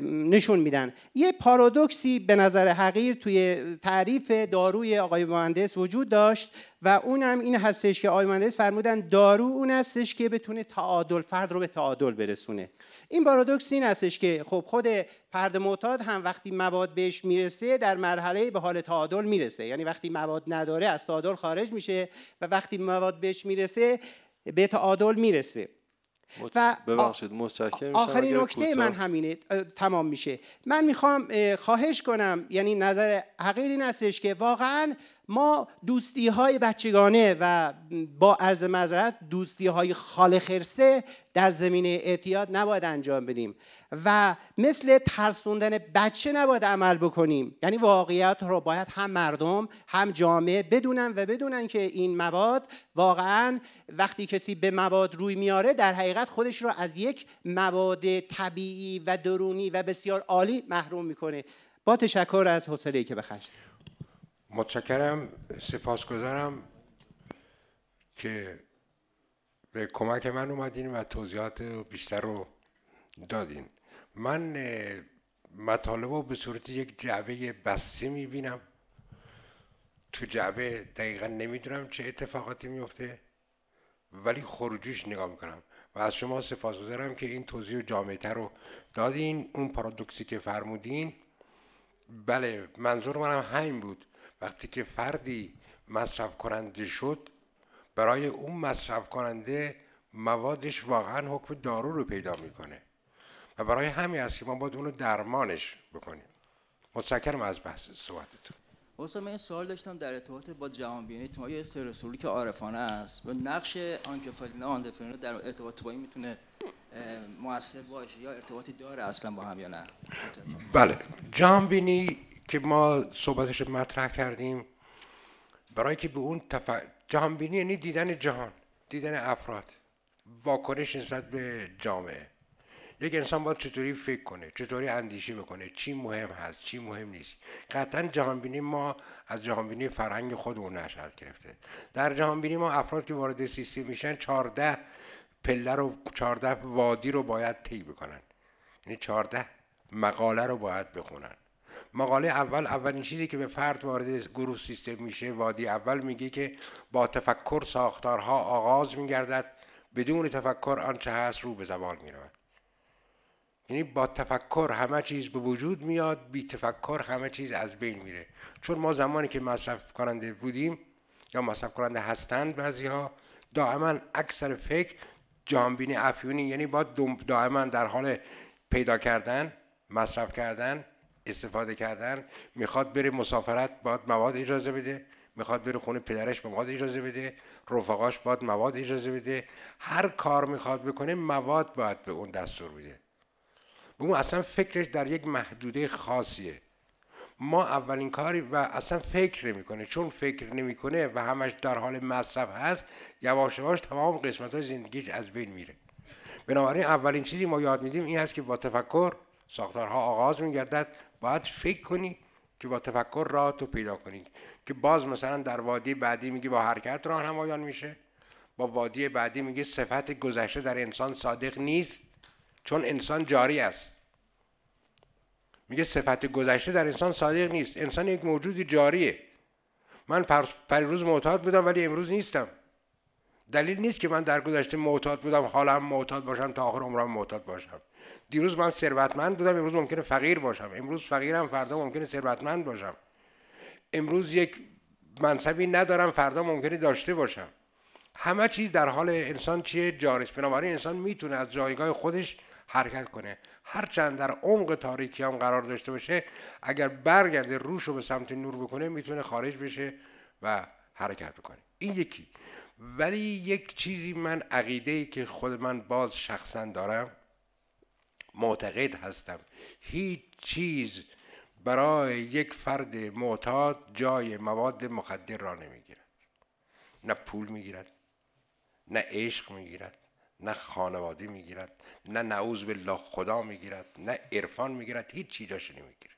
نشون میدن. یه پارادوکسی به نظر حقیر توی تعریف داروی آقای مهندس وجود داشت و اونم این هستش که آقای مهندس فرمودن دارو اون هستش که بتونه تعادل فرد رو به تعادل برسونه. این پارادوکس این هستش که خب خود فرد معتاد هم وقتی مواد بهش می‌رسه در مرحله به حال تعادل می‌رسه. یعنی وقتی مواد نداره از تعادل خارج میشه و وقتی مواد بهش می‌رسه به تعادل می‌رسه. و ببخشید متشکرم. آخرین نکته من همینه. تمام میشه. من می‌خوام خواهش کنم یعنی نظر حقیر این هستش که واقعا ما دوستی های بچگانه و با عرض مذارت دوستی های خال خرسه در زمینه اعتیاد نباید انجام بدیم و مثل ترسوندن بچه نباید عمل بکنیم. یعنی واقعیت رو باید هم مردم هم جامعه بدونن و بدونن که این مواد واقعا وقتی کسی به مواد روی میاره در حقیقت خودش رو از یک مواد طبیعی و درونی و بسیار عالی محروم می‌کنه. با تشکر از حوصله که بخش متشکرم سپاسگزارم که به کمک من اومدین و توضیحات بیشتر رو دادین. من مطالب رو به صورت یک جعبه بسته می‌بینم. تو جعبه دقیقا نمی‌دونم چه اتفاقاتی میفته ولی خروجیش نگاه می‌کنم. و از شما سپاسگزارم که این توضیح جامعه رو دادین اون پارادوکسی که فرمودین. بله منظور منم همین بود. وقتی که فردی مصرف کننده شد برای اون مصرف کننده موادش واقعا حکم دارو رو پیدا می‌کنه. و برای همین است که ما باید اونو درمانش بکنیم. متشکرم از بحث صحبتتون. استاد من این سوال داشتم در ارتباط با جهانبینی. تو یه استرسولی که عارفانه است و نقش آنکفالینا آندفرینا در ارتباط با این می‌تونه موثر باشه یا ارتباطی داره اصلا با هم یا نه؟ بله. جهانبینی که ما صحبتش مطرح کردیم برای که به اون تف... جهانبینی یعنی دیدن جهان دیدن افراد واکنش نسبت به جامعه. یک انسان باید چطوری فکر کنه چطوری اندیشه بکنه چی مهم هست چی مهم نیست. قطعا جهانبینی ما از جهانبینی فرهنگ خودمون نشد گرفته. در جهانبینی ما افراد که وارد سیستم میشن چهارده پله رو چهارده وادی رو باید طی بکنن. یعنی چهارده مقاله رو باید بخونن. مقاله اول اولین چیزی که به فرد وارد گروه سیستم میشه وادی اول میگه که با تفکر ساختارها آغاز میگردد بدون تفکر آنچه هست رو به زوال می‌رود. یعنی با تفکر همه چیز به وجود میاد بی تفکر همه چیز از بین میره. چون ما زمانی که مصرف کننده بودیم یا مصرف کننده هستند بعضی ها دائما اکثر فکر جانبینی افیونی یعنی با دائما در حال پیدا کردن مصرف کردن استفاده کردن می‌خواد بره مسافرت باید مواد اجازه بده می‌خواد بره خونه پدرش مواد اجازه بده رفقاش باید مواد اجازه بده. هر کار می‌خواد بکنه مواد باید به اون دستور بده. اون اصلا فکرش در یک محدوده خاصیه. ما اولین کاری و اصلا فکر نمی‌کنه. چون فکر نمی‌کنه و همش در حال مصرف هست یواش یواش تمام قسمت های زندگیش از بین میره. بنابراین اولین چیزی ما یاد میدیم این هست که با تفکر ساختارها آغاز میگردد. باید فکر کنی که با تفکر راه تو پیدا کنی. که باز مثلا در وادی بعدی میگه با حرکت راهنمایان میشه. با وادی بعدی میگه صفت گذشته در انسان صادق نیست چون انسان جاری است. میگه صفت گذشته در انسان صادق نیست. انسان یک موجود جاریه. من روز معتاد بودم ولی امروز نیستم. دلیل نیست که من در گذشته معتاد بودم حالا هم معتاد باشم تا آخر عمرم معتاد باشم. دیروز من ثروتمند بودم امروز ممکنه فقیر باشم. امروز فقیرم فردا ممکنه ثروتمند باشم. امروز یک منصبی ندارم فردا ممکنه داشته باشم. همه چیز در حال انسان چیه؟ جاریست بنابراین انسان می‌تونه از جایگاه خودش حرکت کنه. هرچند در عمق تاریکی هم قرار داشته باشه اگر برگرده روش رو به سمت نور بکنه می‌تونه خارج بشه و حرکت بکنه. این یکی. ولی یک چیزی من عقیده ای که خود من باز شخصا دارم معتقد هستم. هیچ چیز برای یک فرد معتاد جای مواد مخدر را نمی‌گیرد. نه پول می‌گیرد نه عشق می‌گیرد نه خانواده می‌گیرد نه نعوذ بالله خدا می‌گیرد نه عرفان می‌گیرد هیچ چی جاش نمی‌گیرد.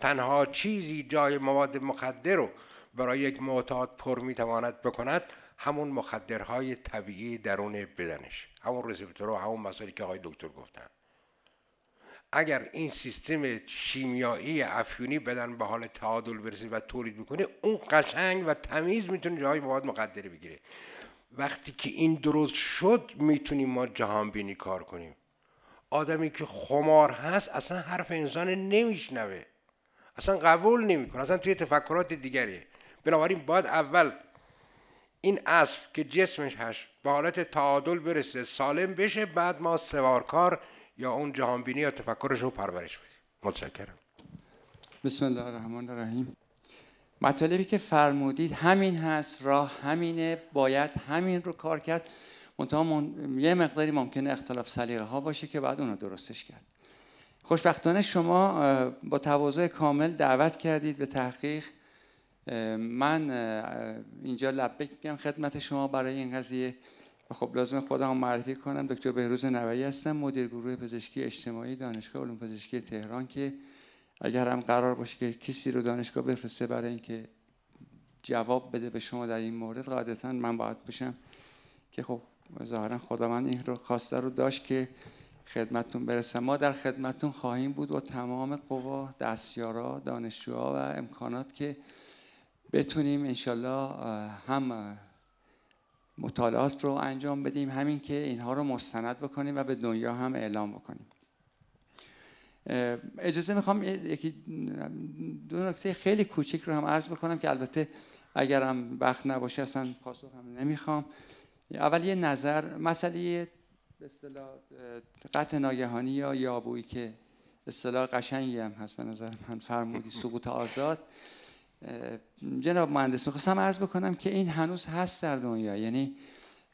تنها چیزی جای مواد مخدر رو برای یک معتاد پر می‌تواند بکند همون مخدرهای طبیعی درون بدنش. همون رسپتور و همون مسائلی که آقای دکتر گفتن. اگر این سیستم شیمیایی افیونی بدن به حال تعادل برسه و تولید می‌کنه اون قشنگ و تمیز می‌تونه جای مواد مخدر بگیره. وقتی که این درست شد می‌تونیم ما جهان بینی کار کنیم. آدمی که خمار هست اصلا حرف انسان نمیشنوه. اصلا قبول نمی‌کنه. اصلا توی تفکرات دیگریه. بنابراین باید اول این اسب که جسمش هست به حالت تعادل برسه سالم بشه بعد ما سوارکار یا اون جهانبینی یا تفکرش رو پرورش بدیم. متشکرم. بسم الله الرحمن الرحیم. مطالبی که فرمودید همین هست راه همینه باید همین رو کار کرد. منتها یه مقداری ممکنه اختلاف سلیقه ها باشه که بعد اون رو درستش کرد. خوشبختانه شما با تواضع کامل دعوت کردید به تحقیق. من اینجا لبک میگم خدمت شما برای این قضیه. خب لازم خودم معرفی کنم. دکتر بهروز نوایی هستم مدیر گروه پزشکی اجتماعی دانشگاه علوم پزشکی تهران که اگر هم قرار باشه که کسی رو دانشگاه بفرسته برای اینکه جواب بده به شما در این مورد قاعدتا من باید بشم که خب ظاهرا خدا من این رو خواسته رو داشت که خدمتتون برسم. ما در خدمتتون خواهیم بود و تمام قوا دستیارا دانشجوها و امکانات که بتونیم انشالله هم مطالعات رو انجام بدیم همین که اینها رو مستند بکنیم و به دنیا هم اعلام بکنیم. اجازه می‌خوام یکی دو نکته خیلی کوچیک رو هم عرض می‌کنم که البته اگرم وقت نباشه اصلا پاسخ هم نمی‌خوام. اول یه نظر مسئله به اصطلاح قطع ناگهانی یا یابویی که اصطلاح قشنگی هم هست به نظر من فرمودی سقوط آزاد. جناب مهندس می‌خواستم عرض بکنم که این هنوز هست در دنیا. یعنی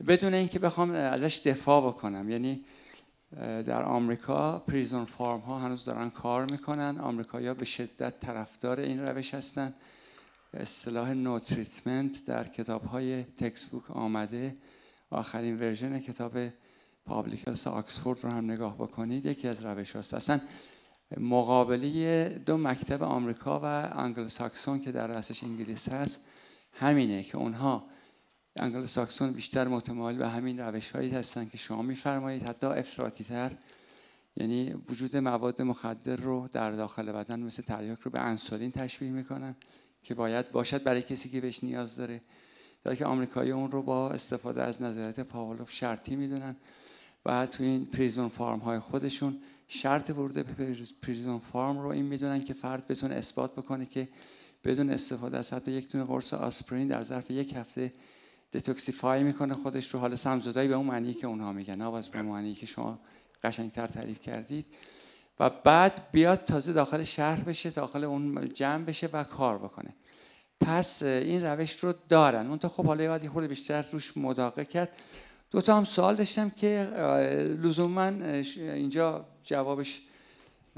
بدون اینکه بخوام ازش دفاع بکنم. یعنی در آمریکا prison farm ها هنوز دارن کار می‌کنن. آمریکایی‌ها به شدت طرفدار این روش هستن. اصطلاح no treatment در کتاب های textbook آمده. آخرین ورژن کتاب پابلیکیشن آکسفورد رو هم نگاه بکنید. یکی از روش هاست اصلا مقابله دو مکتب آمریکا و انگل ساکسون که در رأسش انگلیس هست همینه که اونها انگل ساکسون بیشتر متمایل به همین روش هایی هستن که شما میفرمایید. حتی افراطی تر یعنی وجود مواد مخدر رو در داخل بدن مثل تریاک رو به انسولین تشبیه می‌کنن که باید باشد برای کسی که بهش نیاز داره. در که آمریکایی اون رو با استفاده از نظریات پاولوف شرطی می‌دونن و تو این پریزون فارم های خودشون شرط ورود به پریزون فارم رو این می‌دونن که فرد بتونه اثبات بکنه که بدون استفاده از حتی یک دونه قرص آسپرین در ظرف یک هفته دتوکسیفای می‌کنه خودش رو. حالا سمزدایی به اون معنی که اونها میگن. نه به معنی که شما قشنگتر تعریف کردید. و بعد بیاد تازه داخل شهر بشه داخل اون جمع بشه و کار بکنه. پس این روش رو دارن. اون خب حالا یه خورده بیشتر روش مداقه کرد. دو تا هم سوال داشتم که لزوما اینجا جوابش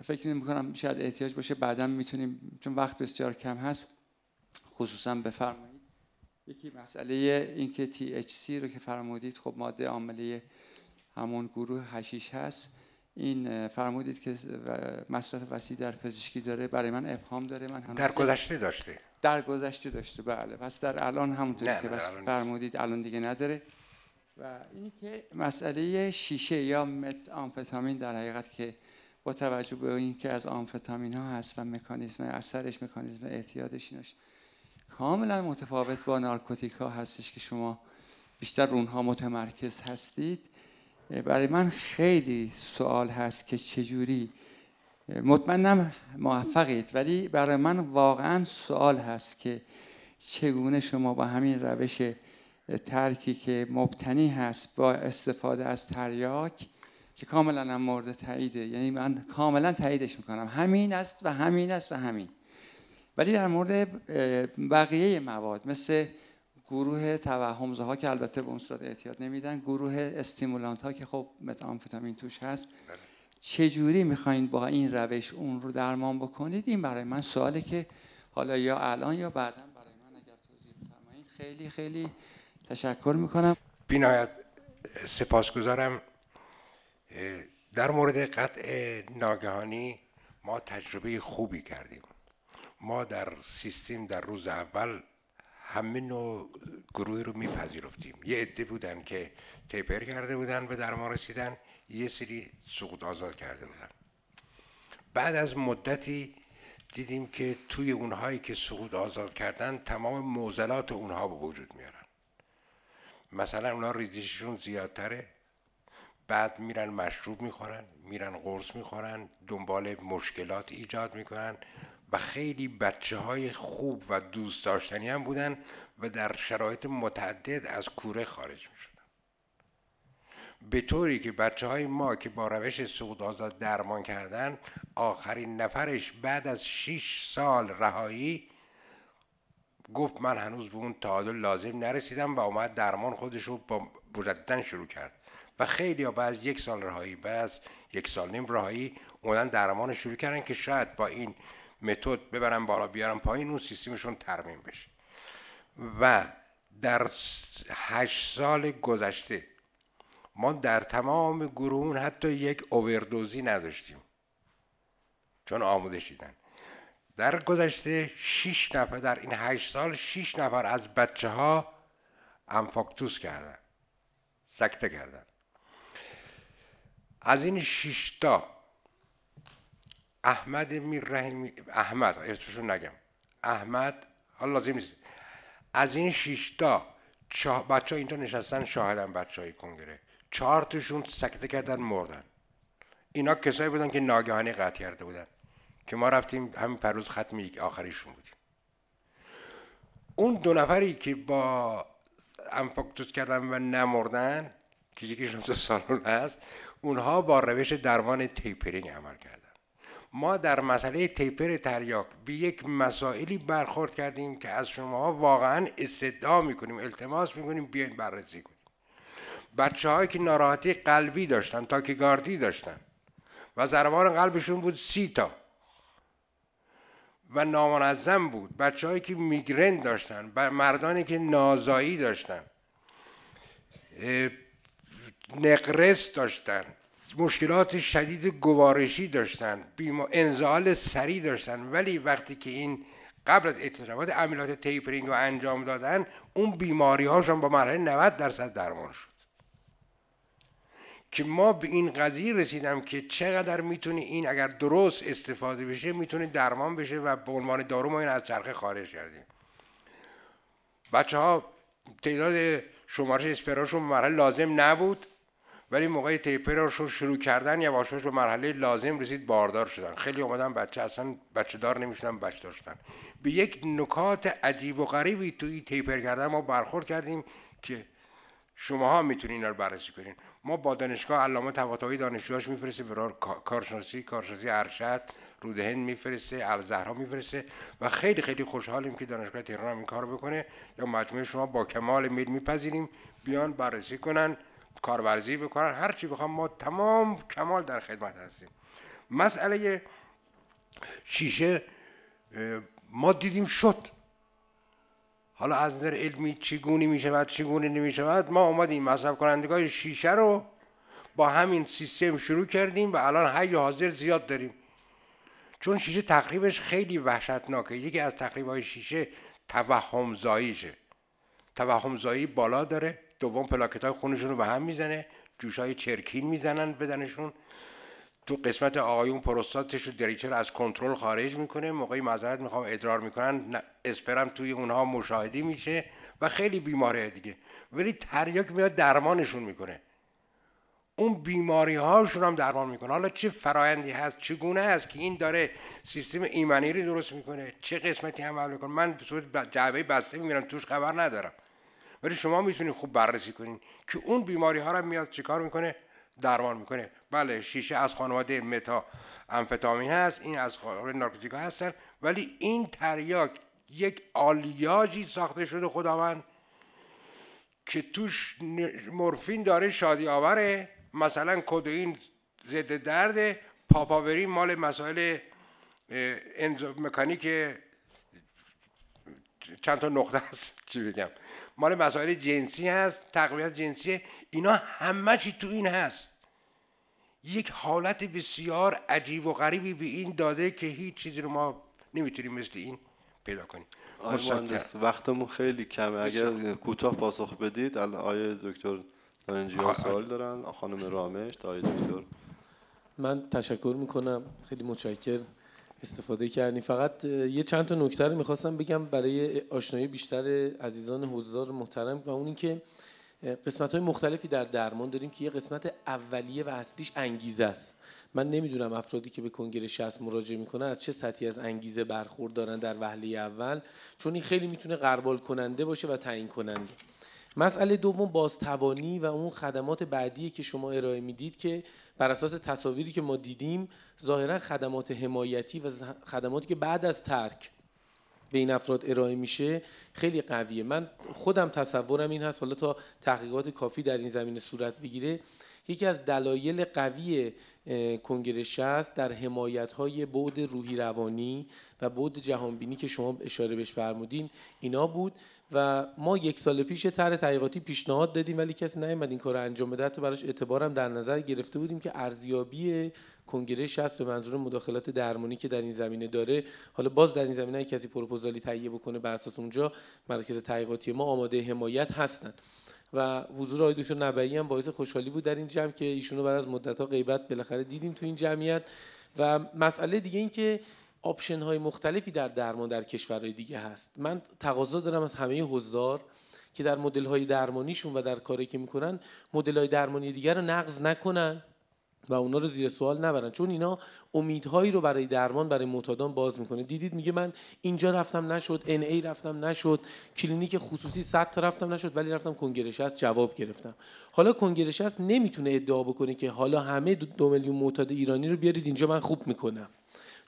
فکر نمی کنم شاید احتیاج باشه بعدا می‌تونیم چون وقت بسیار کم هست خصوصا بفرمایید. یکی مسئله این که THC رو که فرمودید خب ماده عامله همون گروه هشیش هست. این فرمودید که مصرف وسیع در پزشکی داره برای من ابهام داره من در گذشته داشته. در گذشته داشته بله. پس در الان همونطوری که بس فرمودید الان دیگه نداره. و اینی که مسئله شیشه یا مت آمفتامین در حقیقت که با توجه به اینکه از آمفتامین ها هست و مکانیزم اثرش مکانیزم اعتیادش ایناش کاملا متفاوت با نارکوتیک ها هستش که شما بیشتر اونها متمرکز هستید. برای من خیلی سوال هست که چجوری مطمئنم موفقید ولی برای من واقعا سوال هست که چگونه شما با همین روش ترکی که مبتنی هست با استفاده از تریاک که کاملا هم مورد تاییده. یعنی من کاملا تاییدش می‌کنم. همین است و همین است و همین. ولی در مورد بقیه مواد مثل گروه توهمزه ها که البته به اون صورت اعتیاد نمیدن گروه استیمولانت ها که خب متامفتامین توش هست بله. چجوری می‌خواین با این روش اون رو درمان بکنید؟ این برای من سواله که حالا یا الان یا بعدا برای من اگر توضیح بفرمایید. خیلی خیلی تشکر می‌کنم. بینایت سپاسگزارم. در مورد قطع ناگهانی ما تجربه خوبی کردیم. ما در سیستم در روز اول همه نوع گروهی رو میپذیرفتیم. یه عده بودن که تیپر کرده بودن به درمان رسیدن یه سری سقوط آزاد کرده بودن. بعد از مدتی دیدیم که توی اونهایی که سقوط آزاد کردن تمام موزلات اونها به وجود میارن مثلا اونا ریزششون زیادتره. بعد میرن مشروب می‌خورن میرن قرص می‌خورن دنبال مشکلات ایجاد می‌کنن و خیلی بچه های خوب و دوست داشتنی هم بودن و در شرایط متعدد از کوره خارج می شدن به طوری که بچه های ما که با روش سقوط آزاد درمان کردن آخرین نفرش بعد از 6 سال رهایی گفت من هنوز به اون تعادل لازم نرسیدم و اومد درمان خودش رو با مجددا شروع کرد. و خیلی ها بعد یک سال رهایی بعد یک سال نیم رهایی اومدن درمان شروع کردن که شاید با این متد ببرن بالا بیارن پایین اون سیستمشون ترمیم بشه. و در هشت سال گذشته ما در تمام گروهون حتی یک اووردوزی نداشتیم. چون آموزش دیدن. در گذشته 6 نفر در این هشت سال 6 نفر از بچه ها انفاکتوس کردن سکته کردن. از این 6 تا احمد میر رحیمی احمد اسمشون نگم. احمد حالا لازم نیست. از این 6 تا بچه ها اینجا نشستن شاهدن بچه های کنگره. چهار تاشون سکته کردن مردن. اینا کسایی بودن که ناگهانی قطع کرده بودن. که ما رفتیم همین پروز ختم یک آخریشون بودیم. اون دو نفری که با انفاکتوس کردن و نمردن که یکیشون تو سالون هست اونها با روش درمان تیپرینگ عمل کردن. ما در مسئله تیپر تریاک به یک مسائلی برخورد کردیم که از شما واقعا استدعا می‌کنیم التماس می‌کنیم بیاین بررسی کنیم. بچه هایی که ناراحتی قلبی داشتن تا که گاردی داشتن و ضربان قلبشون بود سی تا. و نامنظم بود. بچه هایی که میگرن داشتن مردانی که نازایی داشتن نقرس داشتن مشکلات شدید گوارشی داشتن انزال سریع داشتن. ولی وقتی که این قبل از اتفاقات عملیات تیپرینگ رو انجام دادن اون بیماری هاشون با مرحله 90 درصد درمان شد. که ما به این قضیه رسیدم که چقدر می‌تونه این اگر درست استفاده بشه می‌تونه درمان بشه و به عنوان دارو ما این از چرخه خارج کردیم. بچه ها تعداد شمارش اسپراشون مرحله لازم نبود ولی موقع تیپر رو شروع کردن یواش به مرحله لازم رسید باردار شدن. خیلی اومدن بچه اصلا بچه دار نمی‌شدن بچه داشتن. به یک نکات عجیب و غریبی توی تیپر کردن ما برخورد کردیم که شماها می‌تونین اینا رو بررسی کنین. ما با دانشگاه علامه طباطبایی دانشجوهاش میفرسته برای کارشناسی کارشناسی ارشد رودهند میفرسته الزهرا میفرسته و خیلی خیلی خوشحالیم که دانشگاه تهران هم این کار بکنه. یا مجموعه شما با کمال میل میپذیریم. بیان بررسی کنن کارورزی بکنن. هر چی بخوام ما تمام کمال در خدمت هستیم. مسئله شیشه ما دیدیم شد. حالا از نظر علمی چگونه می شود چگونه نمی شود ما اومدیم مصرف کنندگاه شیشه رو با همین سیستم شروع کردیم و الان حی حاضر زیاد داریم. چون شیشه تقریبش خیلی وحشتناکه. یکی از تقریب های شیشه توهم زاییشه. توهم زایی بالا داره دوم پلاکت های خونشون رو به هم می‌زنه جوش های چرکین می‌زنن بدنشون. تو قسمت آقایون پروستاتش رو دریچه از کنترل خارج می‌کنه؟ موقعی معذرت می‌خوام ادرار می‌کنن اسپرم توی اونها مشاهدی میشه و خیلی بیماره دیگه. ولی تریاک میاد درمانشون می‌کنه. اون بیماری هاشون هم درمان می‌کنه. حالا چه فرایندی هست؟ چگونه هست که این داره سیستم ایمنی رو درست می‌کنه؟ چه قسمتی عمل می‌کنه؟ من صورت جعبه بسته می‌بینم توش خبر ندارم. ولی شما می‌تونید خوب بررسی کنین که اون بیماری ها رو میاد چیکار می‌کنه؟ درمان می‌کنه. بله شیشه از خانواده متا امفتامین هست این از خانواده نارکوتیکا هستن. ولی این تریاک یک آلیاژی ساخته شده خداوند که توش مورفین داره شادی آوره مثلا کدوین ضد درد پاپاوری مال مسائل مکانیک چند تا نقطه هست چی بگم. مال مسائل جنسی هست تقویت جنسی. اینا همه چی تو این هست. یک حالت بسیار عجیب و غریبی به این داده که هیچ چیزی رو ما نمی‌تونیم مثل این پیدا کنیم. وقتمون خیلی کمه. اگر کوتاه پاسخ بدید آیه دکتر نارنجی ها سوال دارن خانم رامش تا آیه دکتر. من تشکر می‌کنم. خیلی متشکر استفاده کردیم. فقط یه چند تا نکته رو می‌خواستم بگم برای آشنایی بیشتر عزیزان حضار محترم و اون اینکه قسمت های مختلفی در درمان داریم که یه قسمت اولیه و اصلیش انگیزه است. من نمی‌دونم افرادی که به کنگره 60 مراجعه می‌کنن از چه سطحی از انگیزه برخورد دارن در وهله اول چون این خیلی می‌تونه غربال کننده باشه و تعیین کننده. مسئله دوم بازتوانی و اون خدمات بعدی که شما ارائه می‌دید که بر اساس تصاویری که ما دیدیم ظاهرا خدمات حمایتی و خدماتی که بعد از ترک به این افراد ارائه میشه خیلی قویه. من خودم تصورم این هست حالا تا تحقیقات کافی در این زمینه صورت بگیره. یکی از دلایل قوی کنگره 60 در حمایت های بعد روحی روانی و بعد جهانبینی که شما اشاره بهش فرمودین اینا بود و ما یک سال پیش طرح تحقیقاتی پیشنهاد دادیم ولی کسی نیومد این کار انجام بده. حتی براش اعتبارم در نظر گرفته بودیم که ارزیابی کنگره 60 به منظور مداخلات درمانی که در این زمینه داره. حالا باز در این زمینه کسی پروپوزالی تهیه بکنه بر اساس اونجا مرکز تحقیقاتی ما آماده حمایت هستند و حضور آقای دکتر نبعی هم باعث خوشحالی بود در این جمع که ایشونو بعد از مدت ها غیبت بالاخره دیدیم تو این جمعیت. و مسئله دیگه این که آپشن های مختلفی در درمان در کشورهای دیگه هست. من تقاضا دارم از همه حضار که در مدل های درمانیشون و در کاری که می‌کنن مدل های درمانی دیگر رو نقض نکنن و اونا رو زیر سوال نبرن. چون اینا امیدهایی رو برای درمان برای معتادان باز می‌کنه. دیدید میگه من اینجا رفتم نشد ان ای رفتم نشد کلینیک خصوصی 100 تا رفتم نشد ولی رفتم کنگره از جواب گرفتم. حالا کنگره از نمی‌تونه ادعا بکنه که حالا همه دو میلیون معتاد ایرانی رو بیارید اینجا من خوب می‌کنم.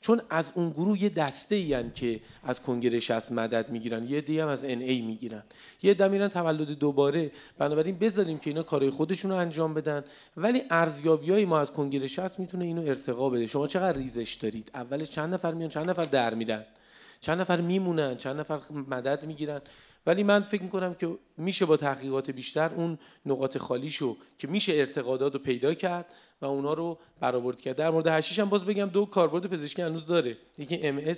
چون از اون گروه یه دسته ای که از کنگره 60 مدد می‌گیرن یه دی هم از ان ای می‌گیرن. یه عده میرن تولد دوباره. بنابراین بذاریم که اینا کارهای خودشون رو انجام بدن. ولی ارزیابی ما از کنگره 60 می‌تونه اینو ارتقا بده. شما چقدر ریزش دارید؟ اولش چند نفر میان چند نفر در میدن؟ چند نفر میمونن؟ چند نفر مدد می‌گیرن؟ ولی من فکر می‌کنم که میشه با تحقیقات بیشتر اون نقاط خالیشو که میشه ارتقادات رو پیدا کرد و اونا رو برآورد کرد. در مورد هشیش هم باز بگم دو کاربرد پزشکی هنوز داره. یکی ام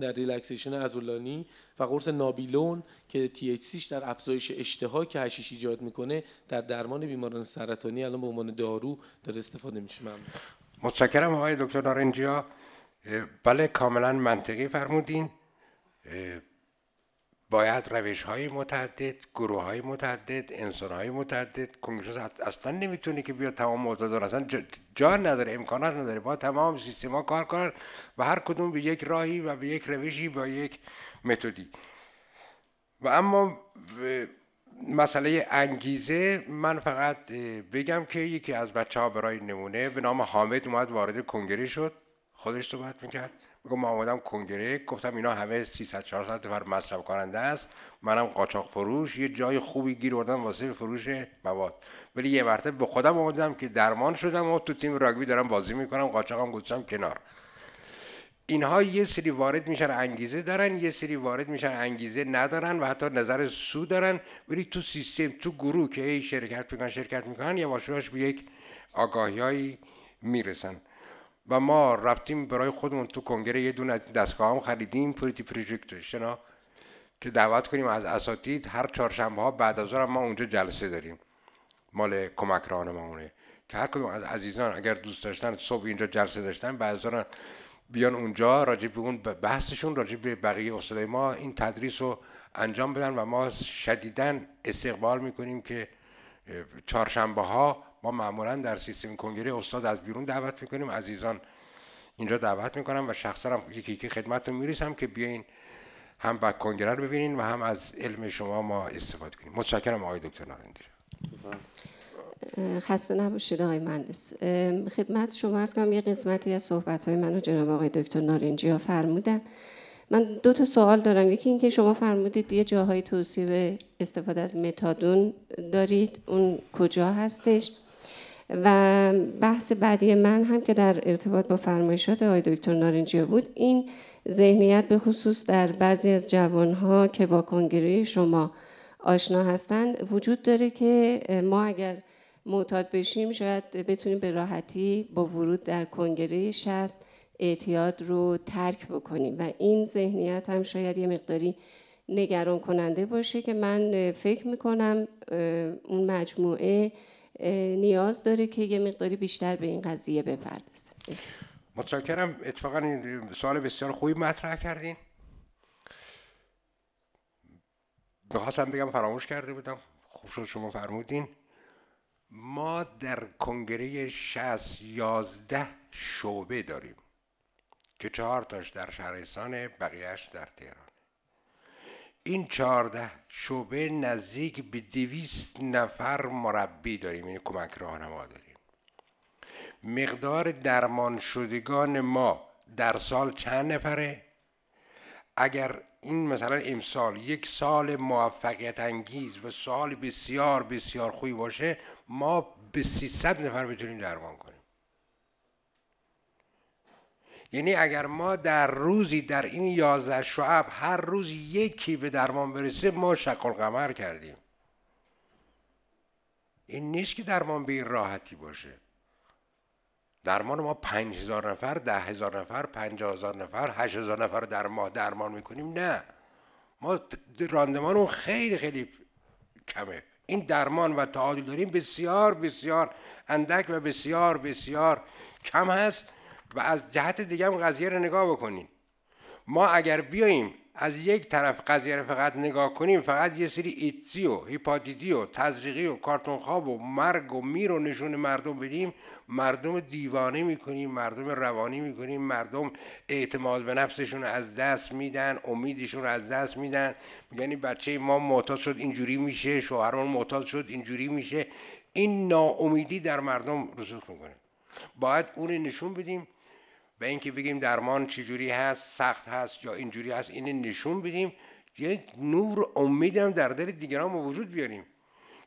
در ریلکسیشن ازولانی و قرص نابیلون که THC ش در افزایش اشتها که حشیش ایجاد می‌کنه در درمان بیماران سرطانی الان به عنوان دارو داره استفاده میشه. ممنون. متشکرم آقای دکتر نارنجیا. بله کاملا منطقی فرمودین. باید روش های متعدد گروه های متعدد انسان های متعدد کنگرس اصلا نمی‌تونه که بیا تمام معتادان اصلا جا نداره امکانات نداره. با تمام سیستم ها کار کنن و هر کدوم به یک راهی و به یک روشی با یک متدی. و اما مسئله انگیزه من فقط بگم که یکی از بچه ها برای نمونه به نام حامد اومد وارد کنگره شد. خودش صحبت می‌کرد. میگم ما آمدم کنگره گفتم اینا همه 300 400 نفر مصرف کننده است. منم قاچاق فروش یه جای خوبی گیر آوردم واسه فروش مواد. ولی یه مرتبه به خودم آمدم که درمان شدم و تو تیم راگبی دارم بازی می‌کنم قاچاقم گذاشتم کنار. اینها یه سری وارد میشن انگیزه دارن یه سری وارد میشن انگیزه ندارن و حتی نظر سو دارن. ولی تو سیستم تو گروه که ای شرکت می‌کنن شرکت می‌کنن یواش به یک آگاهیایی می‌رسن. و ما رفتیم برای خودمون تو کنگره یه دونه از دستگاه هم خریدیم پریتی پروژکت که دعوت کنیم از اساتید هر چهارشنبه ها بعد از ما اونجا جلسه داریم. مال کمک راهنمایونه که هر کدوم از عزیزان اگر دوست داشتن صبح اینجا جلسه داشتن بعضا بیان اونجا راجع به اون بحثشون راجع به بقیه استادای ما این تدریس رو انجام بدن و ما شدیدا استقبال می‌کنیم که چهارشنبه ها ما معمولا در سیستم کنگره استاد از بیرون دعوت می‌کنیم. عزیزان اینجا دعوت می‌کنم و شخصا هم یکی یکی خدمتتون می‌رسم که بیاین هم با کنگره رو ببینین و هم از علم شما ما استفاده کنیم. متشکرم آقای دکتر نارندی خسته نباشید آقای مهندس. خدمت شما ارز کنم یه قسمتی از صحبت های منو جناب آقای دکتر نارنجی ها فرمودن. من دو تا سوال دارم. یکی اینکه شما فرمودید یه جاهای توصیه استفاده از متادون دارید. اون کجا هستش؟ و بحث بعدی من هم که در ارتباط با فرمایشات آقای دکتر نارنجی بود این ذهنیت به خصوص در بعضی از جوانها که با کنگره شما آشنا هستند وجود داره که ما اگر معتاد بشیم شاید بتونیم به راحتی با ورود در کنگره شست اعتیاد رو ترک بکنیم و این ذهنیت هم شاید یه مقداری نگران کننده باشه که من فکر می‌کنم اون مجموعه نیاز داره که یه مقداری بیشتر به این قضیه بپردازه. متشکرم. اتفاقا این سوال بسیار خوبی مطرح کردین. بخواستم بگم فراموش کرده بودم. خوب شد شما فرمودین. ما در کنگره 60 یازده شعبه داریم که چهار تاش در شهرستان بقیهش در تهران. این چهارده شعبه نزدیک به دویست نفر مربی داریم یعنی کمک راهنما داریم. مقدار درمان شدگان ما در سال چند نفره؟ اگر این مثلا امسال یک سال موفقیت انگیز و سال بسیار بسیار خوبی باشه ما به 300 نفر بتونیم درمان کنیم. یعنی اگر ما در روزی در این یازده شعب هر روز یکی به درمان برسه ما شقل قمر کردیم. این نیست که درمان به این راحتی باشه. درمان ما پنج هزار نفر ده هزار نفر پنج هزار نفر هشت هزار نفر در ماه درمان می‌کنیم. نه. ما راندمانمون خیلی خیلی کمه. این درمان و تعادل داریم بسیار بسیار اندک و بسیار بسیار کم هست. و از جهت دیگه هم قضیه رو نگاه بکنین ما اگر بیاییم از یک طرف قضیه رو فقط نگاه کنیم فقط یه سری ایتسی و هیپاتیتی و تزریقی و کارتون خواب و مرگ و میر و نشون مردم بدیم مردم دیوانه می‌کنیم مردم روانی می‌کنیم مردم اعتماد به نفسشون از دست میدن امیدشون رو از دست میدن. یعنی بچه ما معتاد شد اینجوری میشه شوهرمون معتاد شد اینجوری میشه. این ناامیدی در مردم رسوخ می‌کنه. باید اون نشون بدیم. و اینکه بگیم درمان چجوری هست سخت هست یا اینجوری هست این نشون بدیم. یک نور امیدم در دل دیگران ما وجود بیاریم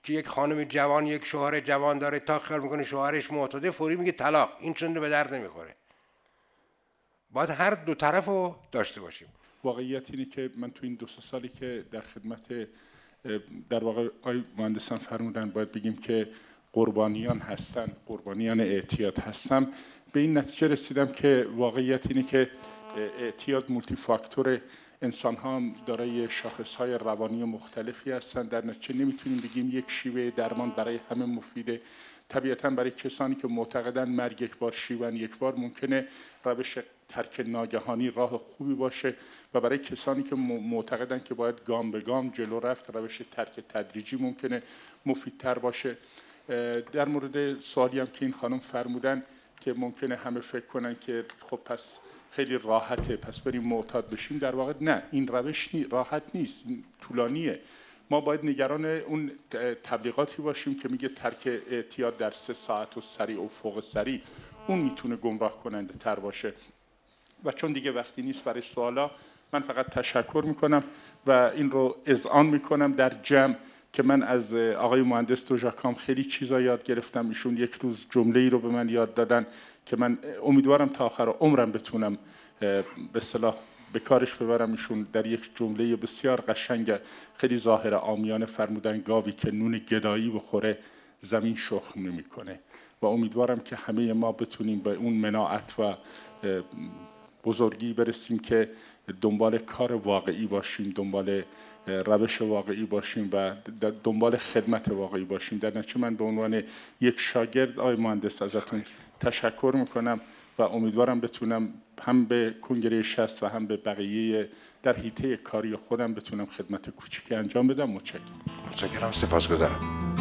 که یک خانم جوان یک شوهر جوان داره تا خیر می‌کنه شوهرش معتاده فوری میگه طلاق. این چنده به درد نمی‌خوره. باید هر دو طرف رو داشته باشیم. واقعیت اینه که من تو این دو سالی که در خدمت در واقع آی مهندسان فرمودن باید بگیم که قربانیان هستن قربانیان اعتیاد هستم. به این نتیجه رسیدم که واقعیت اینه که اعتیاد مولتی فاکتور انسان ها دارای شاخص های روانی مختلفی هستند در نتیجه نمی‌تونیم بگیم یک شیوه درمان برای همه مفیده طبیعتا برای کسانی که معتقدن مرگ یک بار شیون یک بار ممکنه روش ترک ناگهانی راه خوبی باشه و برای کسانی که معتقدن که باید گام به گام جلو رفت روش ترک تدریجی ممکنه مفیدتر باشه. در مورد سوالی هم که این خانم فرمودن که ممکنه همه فکر کنن که خب پس خیلی راحته پس بریم معتاد بشیم. در واقع نه این روش نی راحت نیست طولانیه. ما باید نگران اون تبلیغاتی باشیم که میگه ترک اعتیاد در سه ساعت و سریع و فوق سریع اون می‌تونه گمراه کننده تر باشه. و چون دیگه وقتی نیست برای سوالا من فقط تشکر می‌کنم و این رو اذعان می‌کنم. در جمع که من از آقای مهندس دوژاکام خیلی چیزا یاد گرفتم. ایشون یک روز جمله ای رو به من یاد دادن که من امیدوارم تا آخر عمرم بتونم به صلاح به کارش ببرم. ایشون در یک جمله بسیار قشنگ خیلی ظاهر آمیانه فرمودن گاوی که نون گدایی بخوره زمین شخم نمی‌کنه. و امیدوارم که همه ما بتونیم به اون مناعت و بزرگی برسیم که دنبال کار واقعی باشیم دنبال روش واقعی باشیم و دنبال خدمت واقعی باشیم. در نتیجه من به عنوان یک شاگرد آقای مهندس ازتون تشکر می‌کنم و امیدوارم بتونم هم به کنگره شست و هم به بقیه در حیطه کاری خودم بتونم خدمت کوچکی انجام بدم. متشکرم. متشکرم. سپاسگزارم.